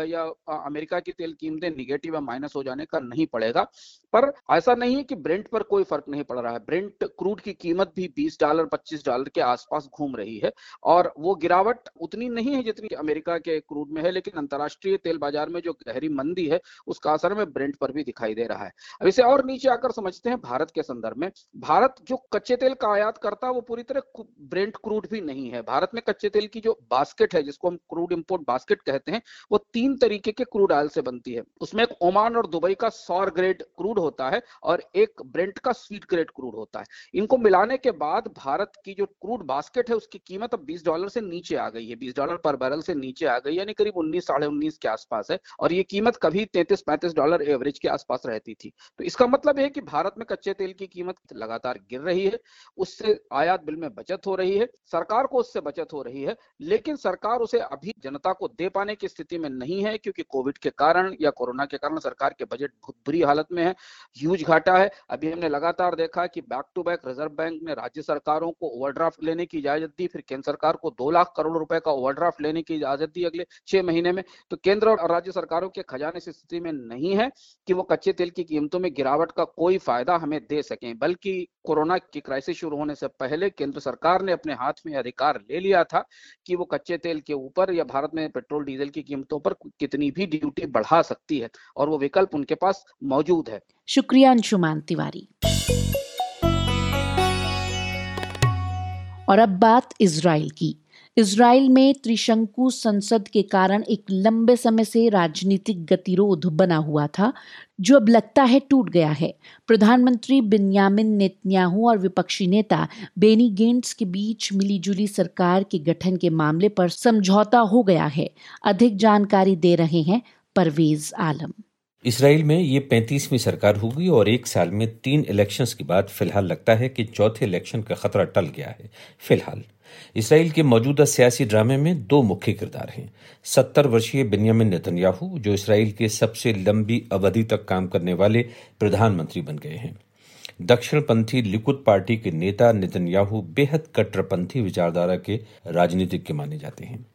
या अमेरिका की तेल कीमतें निगेटिव या माइनस हो जाने का नहीं पड़ेगा। पर ऐसा नहीं है कि ब्रेंट पर कोई फ़र्क नहीं पड़ रहा है। ब्रेंट क्रूड की कीमत भी 20 डॉलर 25 डॉलर के आसपास घूम रही है। और वो गिरावट उतनी नहीं है जितनी अमेरिका के क्रूड में है, लेकिन अंतर्राष्ट्रीय तेल बाज़ार में जो गहरी मंदी है, उसका असर में ब्रेंट पर भी दिखाई दे रहा है। अब इसे और नीचे आकर समझते हैं भारत के संदर्भ में। भारत जो कच्चे तेल का आयात करता है वो पूरी तरह ब्रेंट क्रूड भी नहीं है। भारत में कच्चे तेल की जो बास्केट है, जिसको हम क्रूड इंपोर्ट बास्केट कहते हैं, वो तीन तरीके के क्रूड ऑयल से बनती है। उसमें एक ओमान और दुबई का सौर ग्रेड क्रूड होता है और एक ब्रेंट का स्वीट ग्रेड क्रूड होता है। इनको मिलाने के बाद भारत की जो क्रूड बास्केट है, उसकी कीमत अब 20 डॉलर से नीचे आ गई है। 20 डॉलर पर बैरल से नीचे आ गई यानी करीब उन्नीस, साढ़े उन्नीस के आसपास है। और ये कीमत कभी तैतीस, पैंतीस डॉलर एवरेज के आसपास रहती थी। तो इसका मतलब है कि भारत में कच्चे तेल की कीमत लगातार गिर रही है। उससे आयात बिल में बचत हो रही है। सरकार को उससे बचत हो रही है, लेकिन सरकार उसे अभी जनता को दे पाने की स्थिति में नहीं है, क्योंकि कोविड के कारण या कोरोना के कारण सरकार के बजट बहुत बुरी हालत में है, ह्यूज घाटा है। अभी हमने लगातार देखा कि back to back Reserve Bank ने राज्य सरकारों को ओवरड्राफ्ट लेने की इजाज़त दी, फिर केंद्र सरकार को दो लाख करोड़ रुपए का ओवरड्राफ्ट लेने की इजाज़त दी अगले छह महीने में। तो केंद्र और राज्य सरकारों के खजाने से स्थिति में नहीं है कि वो कच्चे तेल की कीमतों में गिरावट का कोई फ़ायदा हमें दे सकें, बल्कि कोरोना की क्राइसिस शुरू होने से पहले केंद्र सरकार ने अपने हाथ में अधिकार ले लिया था। कि वो कच्चे तेल के ऊपर या भारत में पेट्रोल, डीजल की कीमतों पर कितनी भी ड्यूटी बढ़ा सकती है और वो विकल्प उनके पास मौजूद है। शुक्रिया अंशुमान तिवारी। और अब बात इसराइल की। इसराइल में त्रिशंकु संसद के कारण एक लंबे समय से राजनीतिक गतिरोध बना हुआ था, जो अब लगता है टूट गया है। प्रधानमंत्री बिन्यामिन नेतन्याहू और विपक्षी नेता बेनी गेंट्स के बीच मिलीजुली सरकार के गठन के मामले पर समझौता हो गया है। अधिक जानकारी दे रहे हैं परवेज आलम। इसराइल में ये पैंतीसवीं सरकार होगी और एक साल में तीन इलेक्शंस के बाद फ़िलहाल लगता है कि चौथे इलेक्शन का खतरा टल गया है। फ़िलहाल इसराइल के मौजूदा सियासी ड्रामे में दो मुख्य किरदार हैं। सत्तर वर्षीय बिन्यामिन नेतन्याहू, जो इसराइल के सबसे लंबी अवधि तक काम करने वाले प्रधानमंत्री बन गए हैं। दक्षिणपंथी लिकुद पार्टी के नेता नेतन्याहू बेहद कट्टरपंथी विचारधारा के राजनीतिक के माने जाते हैं।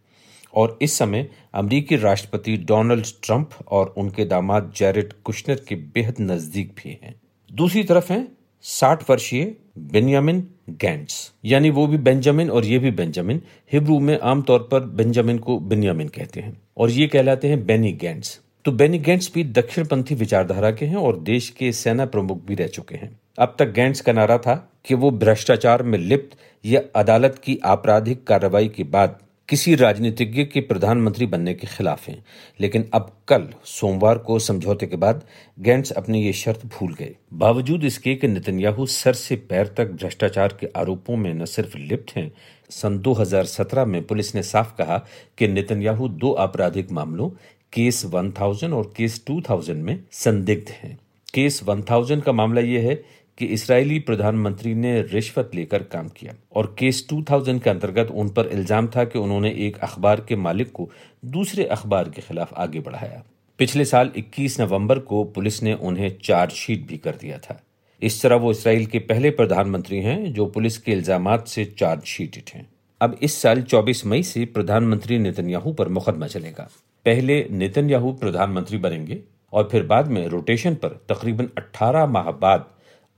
और इस समय अमरीकी राष्ट्रपति डोनाल्ड ट्रंप और उनके दामाद जैरेड कुशनर के बेहद नज़दीक भी हैं। दूसरी तरफ़ हैं साठ वर्षीय बेन्यामिन गैंट्स यानी वो भी बेंजामिन और ये भी बेंजामिन हिब्रू में आमतौर पर बेंजामिन को बिनियामिन कहते हैं और ये कहलाते हैं बेनी गेंट्स तो बेनी गेंट्स भी दक्षिणपंथी विचारधारा के हैं और देश के सेना प्रमुख भी रह चुके हैं। अब तक गेंट्स का नारा था कि वो भ्रष्टाचार में लिप्त या अदालत की आपराधिक कार्रवाई के बाद किसी राजनीतिज्ञ के प्रधानमंत्री बनने के खिलाफ हैं। लेकिन अब कल, सोमवार को समझौते के बाद, गैंट्स अपनी ये शर्त भूल गए। बावजूद इसके कि नितन्याहू सर से पैर तक भ्रष्टाचार के आरोपों में न सिर्फ़ लिप्त हैं, सन 2017 में पुलिस ने साफ़ कहा कि नितन्याहू दो आपराधिक मामलों, केस 1000 और केस 2000 में संदिग्ध हैं। केस 1000 का मामला यह है कि इसराइली प्रधानमंत्री ने रिश्वत लेकर काम किया और केस 2000 के अंतर्गत उन पर इल्ज़ाम था कि उन्होंने एक अखबार के मालिक को दूसरे अखबार के खिलाफ आगे बढ़ाया। पिछले साल 21 नवंबर को पुलिस ने उन्हें चार्जशीट भी कर दिया था। इस तरह वो इसराइल के पहले प्रधानमंत्री हैं जो पुलिस के इल्ज़ाम से चार्जशीटेड हैं। अब इस साल 24 मई से प्रधानमंत्री नेतन्याहू पर मुकदमा चलेगा। पहले नेतन्याहू प्रधानमंत्री बनेंगे और फिर बाद में रोटेशन पर तकरीबन 18 माह बाद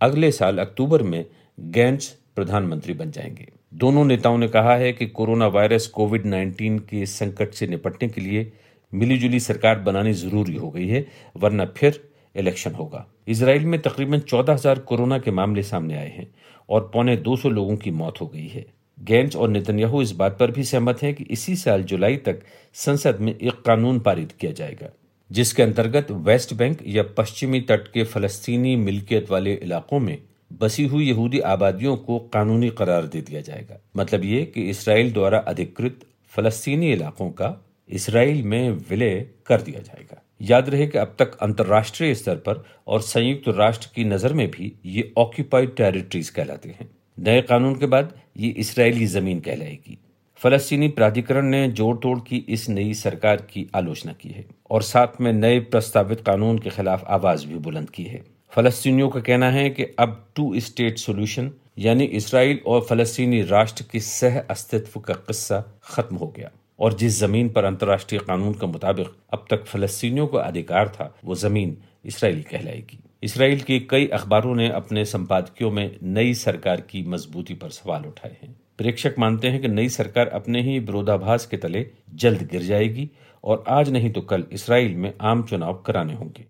अगले साल अक्टूबर में गैंट्स प्रधानमंत्री बन जाएँगे। दोनों नेताओं ने कहा है कि कोरोना वायरस कोविड 19 के संकट से निपटने के लिए मिलीजुली सरकार बनानी ज़रूरी हो गई है, वरना फिर इलेक्शन होगा। इसराइल में तकरीबन चौदह हज़ार कोरोना के मामले सामने आए हैं और पौने 200 लोगों की मौत हो गई है। गैंट्स और नेतन्याहू इस बात पर भी सहमत हैं कि इसी साल जुलाई तक संसद में एक कानून पारित किया जाएगा। जिसके अंतर्गत वेस्ट बैंक या पश्चिमी तट के फलस्तीनी मिल्कियत वाले इलाकों में बसी हुई यहूदी आबादियों को कानूनी करार दे दिया जाएगा। मतलब ये कि इसराइल द्वारा अधिकृत फलस्तीनी इलाकों का इसराइल में विलय कर दिया जाएगा। याद रहे कि अब तक अंतर्राष्ट्रीय स्तर पर और संयुक्त राष्ट्र की नज़र में भी ये ऑक्यूपाइड टेरिटरीज कहलाते हैं। नए कानून के बाद ये इसराइली ज़मीन कहलाएगी। फलस्तीनी प्राधिकरण ने जोड़ तोड़ की इस नई सरकार की आलोचना की है और साथ में नए प्रस्तावित कानून के खिलाफ आवाज़ भी बुलंद की है। फलस्तीनियों का कहना है कि अब टू स्टेट सोल्यूशन यानी इसराइल और फलस्तीनी राष्ट्र की सह अस्तित्व का किस्सा खत्म हो गया और जिस ज़मीन पर अंतर्राष्ट्रीय कानून के मुताबिक अब तक फलस्तीनियों का अधिकार था, वो ज़मीन इसराइली कहलाएगी। इसराइल के कई अखबारों ने अपने संपादकियों में नई सरकार की मजबूती पर सवाल उठाए हैं। प्रेक्षक मानते हैं कि नई सरकार अपने ही विरोधाभास के तले जल्द गिर जाएगी और आज नहीं तो कल इसराइल में आम चुनाव कराने होंगे।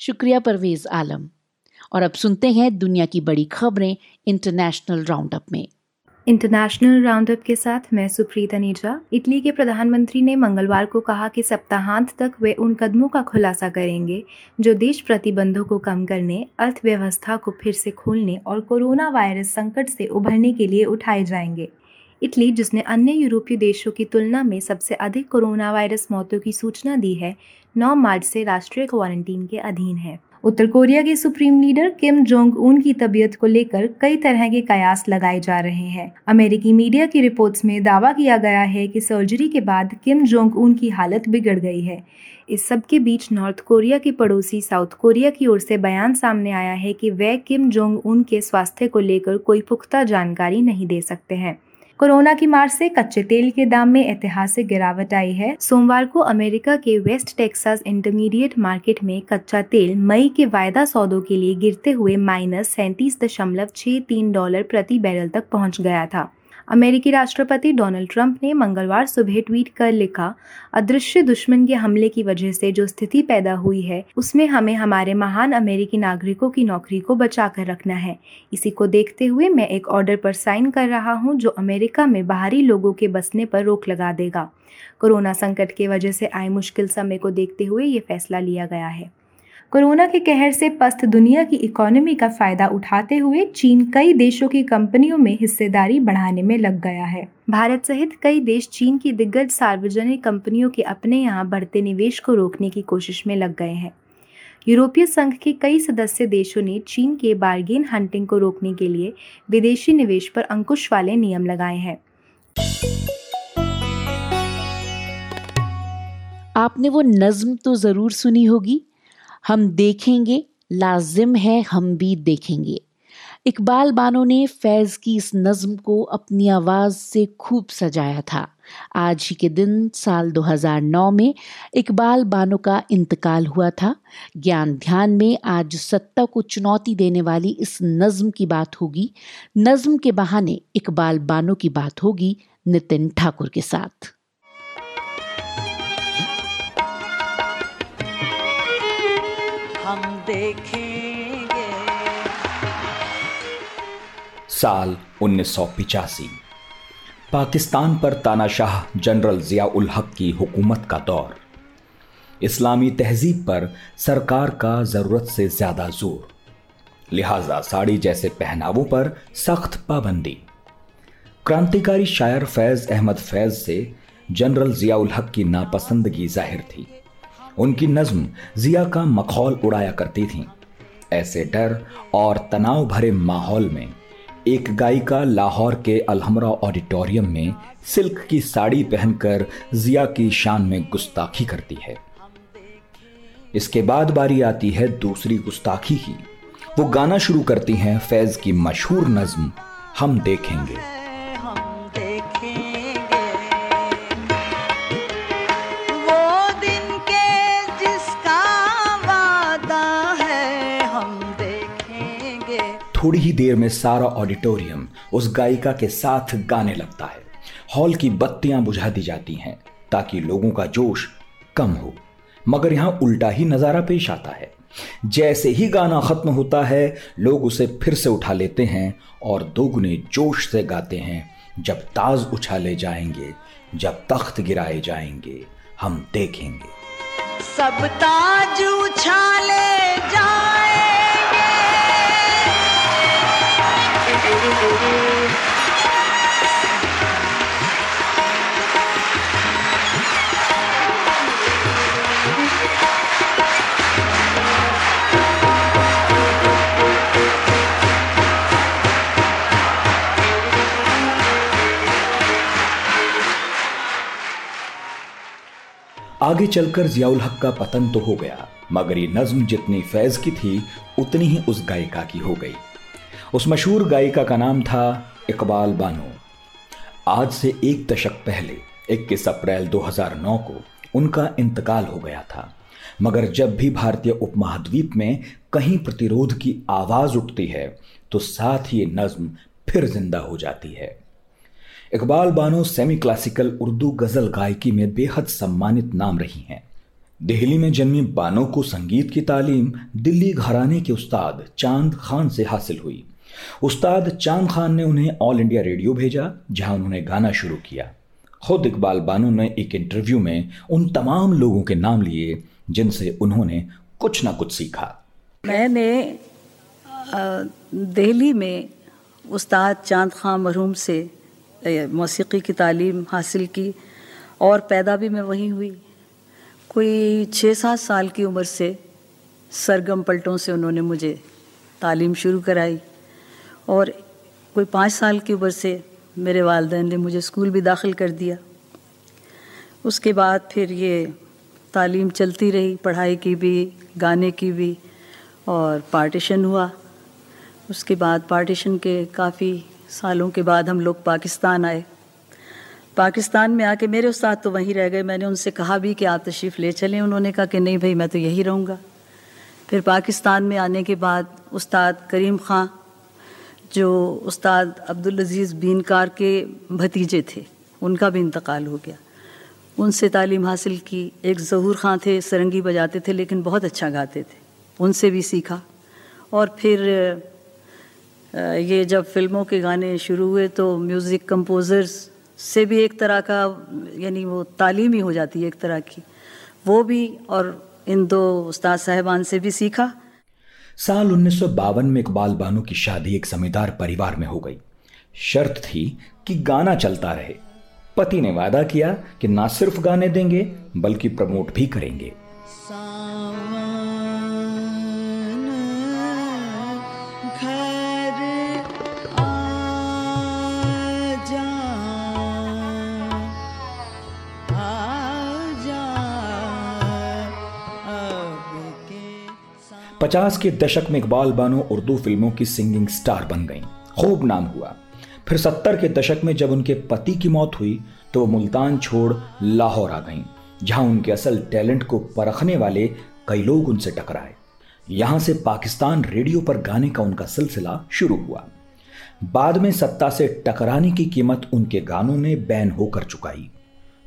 शुक्रिया, परवेज आलम। और अब सुनते हैं दुनिया की बड़ी खबरें इंटरनेशनल राउंड अप में। इंटरनेशनल राउंडअप के साथ मैं सुप्रीत अनीजा। इटली के प्रधानमंत्री ने मंगलवार को कहा कि सप्ताहांत तक वे उन कदमों का खुलासा करेंगे, जो देश प्रतिबंधों को कम करने, अर्थव्यवस्था को फिर से खोलने और कोरोना वायरस संकट से उभरने के लिए उठाए जाएँगे। इटली, जिसने अन्य यूरोपीय देशों की तुलना में सबसे अधिक कोरोना वायरस मौतों की सूचना दी है 9 मार्च से राष्ट्रीय क्वारंटीन के अधीन है। उत्तर कोरिया के supreme leader Kim Jong Un की तबीयत को लेकर कई तरह के कयास लगाए जा रहे हैं। अमेरिकी मीडिया की रिपोर्ट्स में दावा किया गया है कि सर्जरी के बाद किम जोंग उन की हालत बिगड़ गई है। इस सब के बीच नॉर्थ कोरिया के पड़ोसी साउथ कोरिया की ओर से बयान सामने आया है कि वे किम जोंग उन के स्वास्थ्य को लेकर कोई पुख्ता जानकारी नहीं दे सकते हैं। कोरोना की मार से कच्चे तेल के दाम में ऐतिहासिक गिरावट आई है। सोमवार को अमेरिका के वेस्ट टेक्सास इंटरमीडिएट मार्केट में कच्चा तेल मई के वायदा सौदों के लिए गिरते हुए माइनस सैंतीस दशमलव छह तीन डॉलर प्रति बैरल तक पहुँच गया था। अमेरिकी राष्ट्रपति डोनाल्ड ट्रंप ने मंगलवार सुबह ट्वीट कर लिखा, अदृश्य दुश्मन के हमले की वजह से जो स्थिति पैदा हुई है, उसमें हमें हमारे महान अमेरिकी नागरिकों की नौकरी को बचा कर रखना है। इसी को देखते हुए मैं एक ऑर्डर पर साइन कर रहा हूँ, जो अमेरिका में बाहरी लोगों के बसने पर रोक लगा देगा। कोरोना संकट की वजह से आए मुश्किल समय को देखते हुए ये फैसला लिया गया है। कोरोना के कहर से पस्त दुनिया की इकोनॉमी का फ़ायदा उठाते हुए चीन कई देशों की कंपनियों में हिस्सेदारी बढ़ाने में लग गया है। भारत सहित कई देश चीन की दिग्गज सार्वजनिक कंपनियों के अपने यहाँ बढ़ते निवेश को रोकने की कोशिश में लग गए हैं। यूरोपीय संघ के कई सदस्य देशों ने चीन के बार्गेन हंटिंग को रोकने के लिए विदेशी निवेश पर अंकुश वाले नियम लगाए हैं। आपने वो नज्म तो ज़रूर सुनी होगी। हम देखेंगे, लाजिम है, हम भी देखेंगे। इकबाल बानो ने फैज़ की इस नज़म को अपनी आवाज़ से खूब सजाया था। आज ही के दिन, साल 2009 में, इकबाल बानो का इंतकाल हुआ था। ज्ञान ध्यान में आज सत्ता को चुनौती देने वाली इस नज़म की बात होगी। नज़म के बहाने इकबाल बानो की बात होगी नितिन ठाकुर के साथ। देखेंगे। साल उन्नीस पाकिस्तान पर तानाशाह जनरल जिया उल हक की हुकूमत का दौर। इस्लामी तहजीब पर सरकार का ज़रूरत से ज़्यादा ज़ोर। लिहाजा साड़ी जैसे पहनावों पर सख्त पाबंदी। क्रांतिकारी शायर फैज़ अहमद फैज़ से जनरल जिया उल हक की नापसंदगी ज़ाहिर थी। उनकी नज्म जिया का मखौल उड़ाया करती थीं। ऐसे डर और तनाव भरे माहौल में एक गायिका लाहौर के अलहमरा ऑडिटोरियम में सिल्क की साड़ी पहनकर जिया की शान में गुस्ताखी करती है। इसके बाद बारी आती है दूसरी गुस्ताखी की। वो गाना शुरू करती हैं फैज की मशहूर नज्म हम देखेंगे। थोड़ी ही देर में सारा ऑडिटोरियम उस गायिका के साथ गाने लगता है। हॉल की बत्तियाँ बुझा दी जाती हैं ताकि लोगों का जोश कम हो। मगर यहाँ उल्टा ही नज़ारा पेश आता है। जैसे ही गाना खत्म होता है, लोग उसे फिर से उठा लेते हैं और दोगुने जोश से गाते हैं, जब ताज उछाले जाएँगे, जब तख्त गिराए जाएँगे, हम देखेंगे। सब ताज उछाले जाए आगे चलकर जियाउल हक का पतन तो हो गया, मगर ये नज्म जितनी फैज की थी, उतनी ही उस गायिका की हो गई। उस मशहूर गायिका का नाम था इकबाल बानो। आज से एक दशक पहले 21 अप्रैल 2009 को उनका इंतकाल हो गया था। मगर जब भी भारतीय उपमहाद्वीप में कहीं प्रतिरोध की आवाज़ उठती है तो साथ ही नज्म फिर ज़िंदा हो जाती है। इकबाल बानो सेमी क्लासिकल उर्दू गज़ल गायकी में बेहद सम्मानित नाम रही हैं। दिल्ली में जन्मी बानो को संगीत की तालीम दिल्ली घराने के उस्ताद चाँद खान से हासिल हुई। उस्ताद चाँद खान ने उन्हें ऑल इंडिया रेडियो भेजा, जहाँ उन्होंने गाना शुरू किया। खुद इकबाल बानो ने एक इंटरव्यू में उन तमाम लोगों के नाम लिए, जिनसे उन्होंने कुछ ना कुछ सीखा। मैंने दिल्ली में उस्ताद चाँद खान मरहूम से मौसीकी की तालीम हासिल की, और पैदा भी मैं वहीं हुई। कोई छः सात साल की उम्र से सरगम पलटों से उन्होंने मुझे तालीम शुरू कराई। और कोई पाँच साल की उम्र से मेरे वालदेन ने मुझे स्कूल भी दाखिल कर दिया। उसके बाद फिर ये तालीम चलती रही, पढ़ाई की भी, गाने की भी और पार्टीशन हुआ। उसके बाद पार्टीशन के काफ़ी सालों के बाद हम लोग पाकिस्तान आए। पाकिस्तान में आके मेरे उस्ताद तो वहीं रह गए। मैंने उनसे कहा भी कि आप तशरीफ़ ले चलें। उन्होंने कहा कि नहीं भाई, मैं तो यहीं रहूँगा। फिर पाकिस्तान में आने के बाद उस्ताद करीम ख़ां जो उस्ताद अब्दुल अज़ीज़ बीनकार के भतीजे थे, उनका भी इंतकाल हो गया। उनसे तालीम हासिल की, एक ज़हूर ख़ां थे, सरंगी बजाते थे, लेकिन बहुत अच्छा गाते थे। उनसे भी सीखा। और फिर ये जब फ़िल्मों के गाने शुरू हुए तो म्यूज़िक कंपोज़र्स से भी एक तरह का, यानी वो तालीम ही हो जाती है एक तरह की। वो भी और इन दो उस्ताद साहबान से भी सीखा। साल उन्नीस सौ बावन में इकबाल बानो की शादी एक जमींदार परिवार में हो गई। शर्त थी कि गाना चलता रहे। पति ने वादा किया कि ना सिर्फ़ गाने देंगे, बल्कि प्रमोट भी करेंगे। पचास के दशक में इकबाल बानो उर्दू फ़िल्मों की सिंगिंग स्टार बन गईं। खूब नाम हुआ। फिर सत्तर के दशक में जब उनके पति की मौत हुई तो वो मुल्तान छोड़ लाहौर आ गईं, जहाँ उनके असल टैलेंट को परखने वाले कई लोग उनसे टकराए। यहाँ से पाकिस्तान रेडियो पर गाने का उनका सिलसिला शुरू हुआ। बाद में सत्ता से टकराने की कीमत उनके गानों ने बैन होकर चुकाई।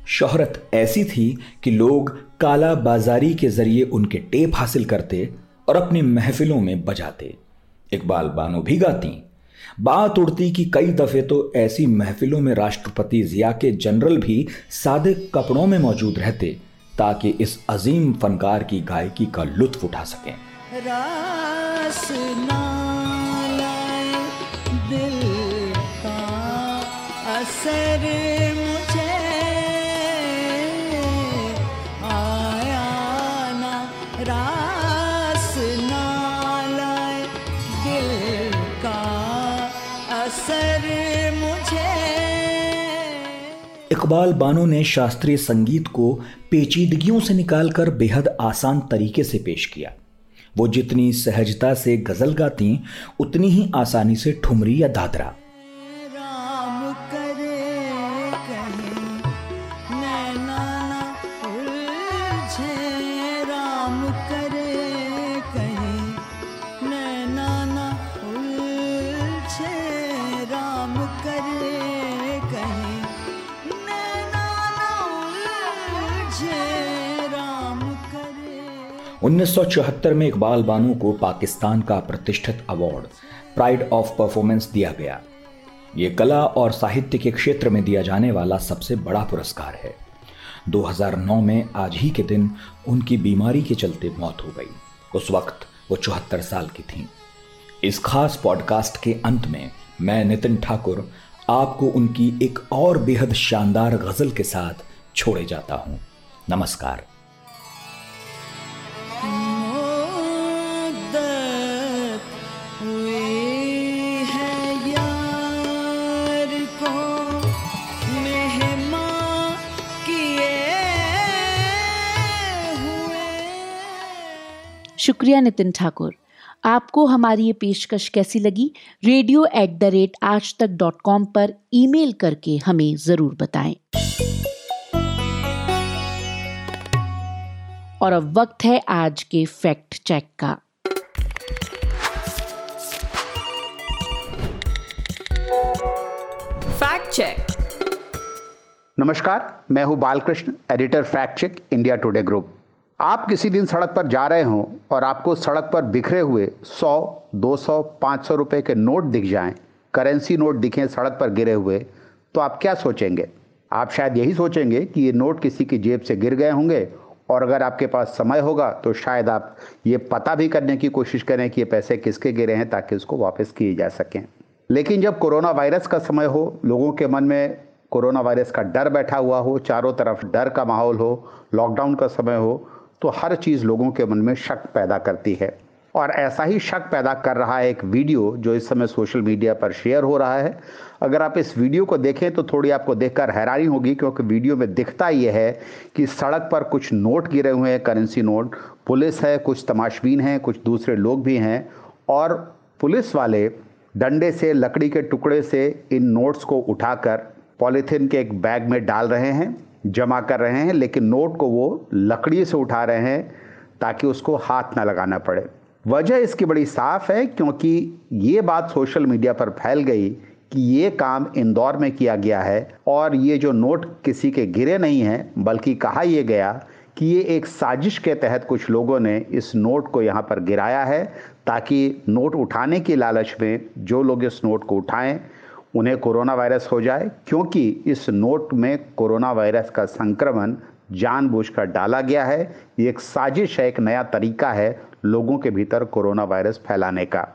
शोहरत ऐसी थी कि लोग काला बाजारी के ज़रिए उनके टेप हासिल करते और अपनी महफिलों में बजाते। इकबाल बानो भी गाती। बात उड़ती कि कई दफे तो ऐसी महफिलों में राष्ट्रपति जिया के जनरल भी सादे कपड़ों में मौजूद रहते, ताकि इस अजीम फनकार की गायकी का लुत्फ उठा सकें। दिल का असर इकबाल बानो ने शास्त्रीय संगीत को पेचीदगियों से निकालकर बेहद आसान तरीके से पेश किया। वो जितनी सहजता से गज़ल गाती, उतनी ही आसानी से ठुमरी या दादरा। उन्नीस में इकबाल बानो को पाकिस्तान का प्रतिष्ठित अवार्ड प्राइड ऑफ़ परफॉर्मेंस दिया गया। ये कला और साहित्य के क्षेत्र में दिया जाने वाला सबसे बड़ा पुरस्कार है। 2009 में आज ही के दिन उनकी बीमारी के चलते मौत हो गई। उस वक्त वो चौहत्तर साल की थीं। इस खास पॉडकास्ट के अंत में मैं नितिन ठाकुर आपको उनकी एक और बेहद शानदार गज़ल के साथ छोड़े जाता हूँ। नमस्कार। शुक्रिया नितिन ठाकुर। आपको हमारी ये पेशकश कैसी लगी? रेडियो एट द रेट आज तक डॉट कॉम पर ईमेल करके हमें ज़रूर बताएँ। और अब वक्त है आज के फैक्ट चेक का। Fact check. नमस्कार मैं हूँ Balakrishna editor fact check India Today group. आप किसी दिन सड़क पर जा रहे हों और आपको सड़क पर बिखरे हुए 100, 200, 500 रुपए के नोट दिख जाएँ, करेंसी नोट दिखें सड़क पर गिरे हुए तो आप क्या सोचेंगे? आप शायद यही सोचेंगे कि ये नोट किसी की जेब से गिर गए होंगे और अगर आपके पास समय होगा तो शायद आप ये पता भी करने की कोशिश करें कि ये पैसे किसके गिरे हैं ताकि उसको वापस किए जा सकें। लेकिन जब कोरोना वायरस का समय हो लोगों के मन में कोरोना वायरस का डर बैठा हुआ हो चारों तरफ़ डर का माहौल हो लॉकडाउन का समय हो तो हर चीज़ लोगों के मन में शक पैदा करती है। और ऐसा ही शक पैदा कर रहा है एक वीडियो जो इस समय सोशल मीडिया पर शेयर हो रहा है। अगर आप इस वीडियो को देखें तो थोड़ी आपको देखकर हैरानी होगी क्योंकि वीडियो में दिखता यह है कि सड़क पर कुछ नोट गिरे हुए हैं, करेंसी नोट, पुलिस है, कुछ तमाशबीन हैं, कुछ दूसरे लोग भी हैं। और पुलिस वाले डंडे से, लकड़ी के टुकड़े से इन नोट्स को उठाकर पॉलीथीन के एक बैग में डाल रहे हैं। जमा कर रहे हैं, लेकिन नोट को वो लकड़ी से उठा रहे हैं ताकि उसको हाथ ना लगाना पड़े। वजह इसकी बड़ी साफ़ है, क्योंकि ये बात सोशल मीडिया पर फैल गई कि ये काम इंदौर में किया गया है और ये जो नोट किसी के गिरे नहीं हैं, बल्कि कहा यह गया कि ये एक साजिश के तहत कुछ लोगों ने इस नोट को यहाँ पर गिराया है ताकि नोट उठाने की लालच में जो लोग इस नोट को उठाएँ उन्हें कोरोना वायरस हो जाए, क्योंकि इस नोट में कोरोना वायरस का संक्रमण जानबूझकर डाला गया है। ये एक साजिश है, एक नया तरीका है लोगों के भीतर कोरोना वायरस फैलाने का।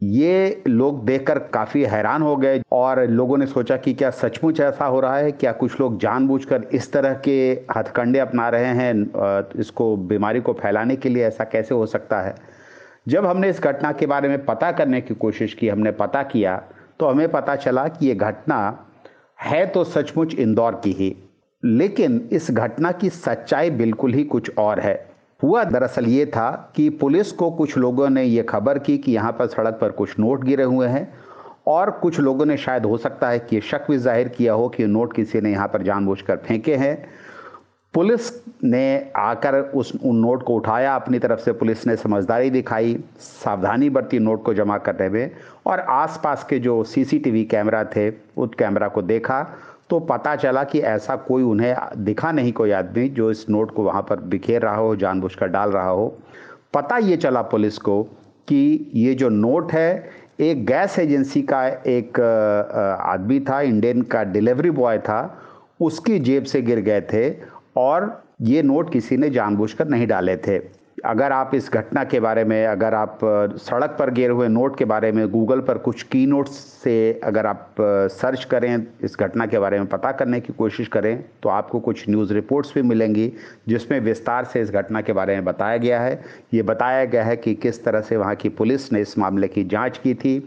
ये लोग देखकर काफ़ी हैरान हो गए और लोगों ने सोचा कि क्या सचमुच ऐसा हो रहा है? क्या कुछ लोग जानबूझकर इस तरह के हथकंडे अपना रहे हैं इसको, बीमारी को फैलाने के लिए? ऐसा कैसे हो सकता है? जब हमने इस घटना के बारे में पता करने की कोशिश की, हमने पता किया तो हमें पता चला कि ये घटना है तो सचमुच इंदौर की ही, लेकिन इस घटना की सच्चाई बिल्कुल ही कुछ और है। हुआ दरअसल ये था कि पुलिस को कुछ लोगों ने ये खबर की कि यहाँ पर सड़क पर कुछ नोट गिरे हुए हैं, और कुछ लोगों ने शायद हो सकता है कि शक भी ज़ाहिर किया हो कि नोट किसी ने यहाँ पर जानबूझकर फेंके हैं। पुलिस ने आकर उस, उन नोट को उठाया, अपनी तरफ़ से पुलिस ने समझदारी दिखाई, सावधानी बरती नोट को जमा करने में और आसपास के जो सीसीटीवी कैमरा थे, उस कैमरा को देखा तो पता चला कि ऐसा कोई उन्हें दिखा नहीं, कोई आदमी जो इस नोट को वहाँ पर बिखेर रहा हो, जानबूझकर डाल रहा हो। पता ये चला पुलिस को कि ये जो नोट है, एक गैस एजेंसी का एक आदमी था, इंडियन का डिलीवरी बॉय था, उसकी जेब से गिर गए थे और ये नोट किसी ने जानबूझकर नहीं डाले थे। अगर आप इस घटना के बारे में, अगर आप सड़क पर गिरे हुए नोट के बारे में, गूगल पर कुछ की नोट्स से अगर आप सर्च करें, इस घटना के बारे में पता करने की कोशिश करें तो आपको कुछ न्यूज़ रिपोर्ट्स भी मिलेंगी, जिसमें विस्तार से इस घटना के बारे में बताया गया है। ये बताया गया है कि किस तरह से वहाँ की पुलिस ने इस मामले की जाँच की थी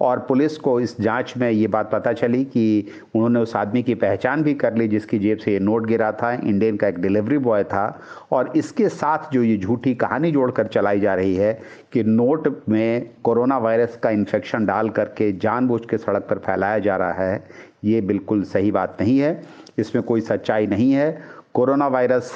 और पुलिस को इस जाँच में ये बात पता चली कि उन्होंने उस आदमी की पहचान भी कर ली, जिसकी जेब से ये नोट गिरा था। इंडियन का एक डिलीवरी बॉय था और इसके साथ जो ये झूठी कहानी जोड़कर चलाई जा रही है कि नोट में कोरोना वायरस का इन्फेक्शन डाल करके जानबूझ के सड़क पर फैलाया जा रहा है, ये बिल्कुल सही बात नहीं है। इसमें कोई सच्चाई नहीं है। कोरोना वायरस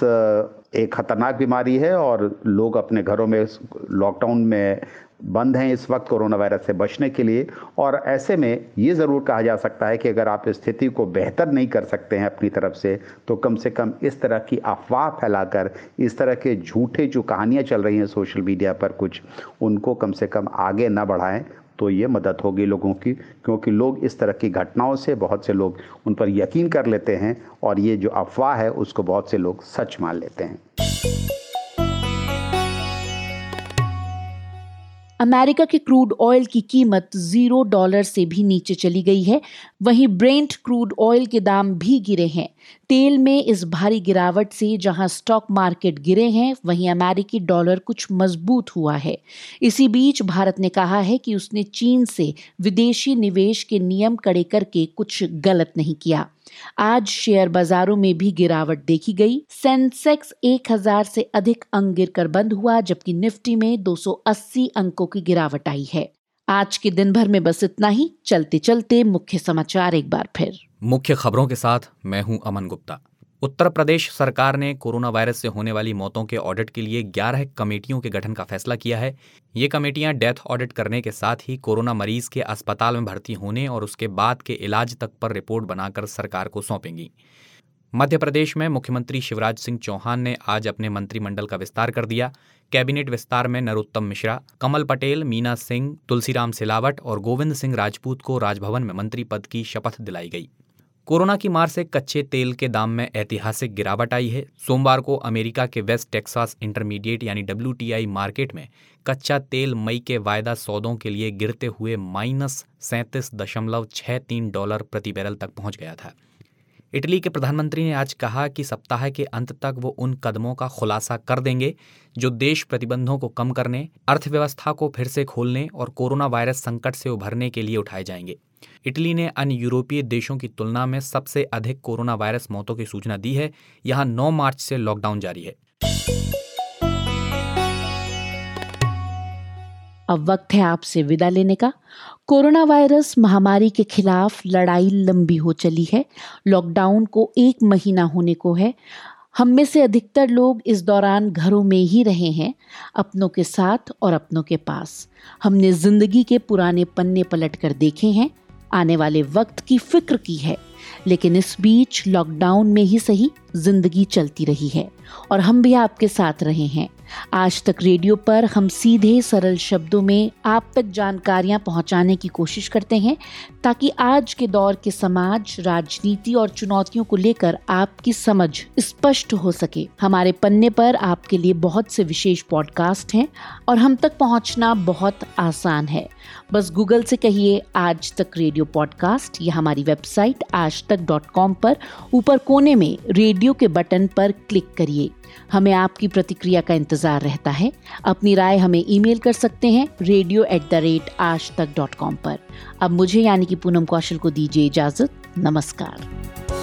एक खतरनाक बीमारी है और लोग अपने घरों में, लॉकडाउन में बंद हैं इस वक्त कोरोना वायरस से बचने के लिए। और ऐसे में ये ज़रूर कहा जा सकता है कि अगर आप स्थिति को बेहतर नहीं कर सकते हैं अपनी तरफ़ से तो कम से कम इस तरह की अफवाह फैलाकर, इस तरह के झूठे जो कहानियाँ चल रही हैं सोशल मीडिया पर कुछ, उनको कम से कम आगे ना बढ़ाएँ तो ये मदद होगी लोगों की। क्योंकि लोग इस तरह की घटनाओं से बहुत से लोग उन पर यकीन कर लेते हैं, और ये जो अफवाह है, उसको बहुत से लोग सच मान लेते हैं। अमेरिका के क्रूड ऑयल की कीमत ज़ीरो डॉलर से भी नीचे चली गई है। वहीं ब्रेंट क्रूड ऑयल के दाम भी गिरे हैं। तेल में इस भारी गिरावट से जहाँ स्टॉक मार्केट गिरे हैं, वहीं अमेरिकी डॉलर कुछ मज़बूत हुआ है। इसी बीच भारत ने कहा है कि उसने चीन से विदेशी निवेश के नियम कड़े करके कुछ गलत नहीं किया। आज शेयर बाजारों में भी गिरावट देखी गई। सेंसेक्स 1000 से अधिक अंक गिरकर बंद हुआ, जबकि निफ्टी में 280 अंकों की गिरावट आई है। आज के दिन भर में बस इतना ही। चलते चलते मुख्य समाचार एक बार फिर। मुख्य खबरों के साथ मैं हूँ अमन गुप्ता। उत्तर प्रदेश सरकार ने कोरोना वायरस से होने वाली मौतों के ऑडिट के लिए 11 कमेटियों के गठन का फैसला किया है। ये कमेटियाँ डेथ ऑडिट करने के साथ ही कोरोना मरीज़ के अस्पताल में भर्ती होने और उसके बाद के इलाज तक पर रिपोर्ट बनाकर सरकार को सौंपेंगी। मध्य प्रदेश में मुख्यमंत्री शिवराज सिंह चौहान ने आज अपने मंत्रिमंडल का विस्तार कर दिया। कैबिनेट विस्तार में नरोत्तम मिश्रा, कमल पटेल, मीना सिंह, तुलसीराम सिलावट और गोविंद सिंह राजपूत को राजभवन में मंत्री पद की शपथ दिलाई गई। कोरोना की मार से कच्चे तेल के दाम में ऐतिहासिक गिरावट आई है। सोमवार को अमेरिका के वेस्ट टेक्सास इंटरमीडिएट यानी डब्ल्यू मार्केट में कच्चा तेल मई के वायदा सौदों के लिए गिरते हुए माइनस सैंतीस दशमलव छह तीन डॉलर प्रति बैरल तक पहुँच गया था। इटली के प्रधानमंत्री ने आज कहा कि सप्ताह के अंत तक वो उन कदमों का खुलासा कर देंगे जो देश प्रतिबंधों को कम करने, अर्थव्यवस्था को फिर से खोलने और कोरोना वायरस संकट से उभरने के लिए उठाए जाएँगे। इटली ने अन्य यूरोपीय देशों की तुलना में सबसे अधिक कोरोना वायरस मौतों की सूचना दी है। यहाँ 9 मार्च से लॉकडाउन जारी है। अब वक्त है आपसे विदा लेने का। कोरोना वायरस महामारी के खिलाफ लड़ाई लंबी हो चली है। लॉकडाउन को एक महीना होने को है। हम में से अधिकतर लोग इस दौरान घरों में ही रहे हैं, अपनों के साथ और अपनों के पास। हमने ज़िंदगी के पुराने पन्ने पलट कर देखे हैं। आने वाले वक्त की फ़िक्र की है, लेकिन इस बीच लॉकडाउन में ही सही ज़िंदगी चलती रही है और हम भी आपके साथ रहे हैं। आज तक रेडियो पर हम सीधे सरल शब्दों में आप तक जानकारियाँ पहुँचाने की कोशिश करते हैं, ताकि आज के दौर के समाज, राजनीति और चुनौतियों को लेकर आपकी समझ स्पष्ट हो सके। हमारे पन्ने पर आपके लिए बहुत से विशेष पॉडकास्ट हैं, और हम तक पहुँचना बहुत आसान है। बस गूगल से कहिए, आज तक रेडियो पॉडकास्ट, या हमारी वेबसाइट आज तक डॉट कॉम पर, ऊपर कोने में रेडियो के बटन पर क्लिक करिए। हमें आपकी प्रतिक्रिया का इंतज़ार रहता है। अपनी राय हमें ईमेल कर सकते हैं रेडियो एट द रेट आज तक डॉट कॉम पर। अब मुझे यानी कि पूनम कौशल को दीजिए इजाज़त। नमस्कार।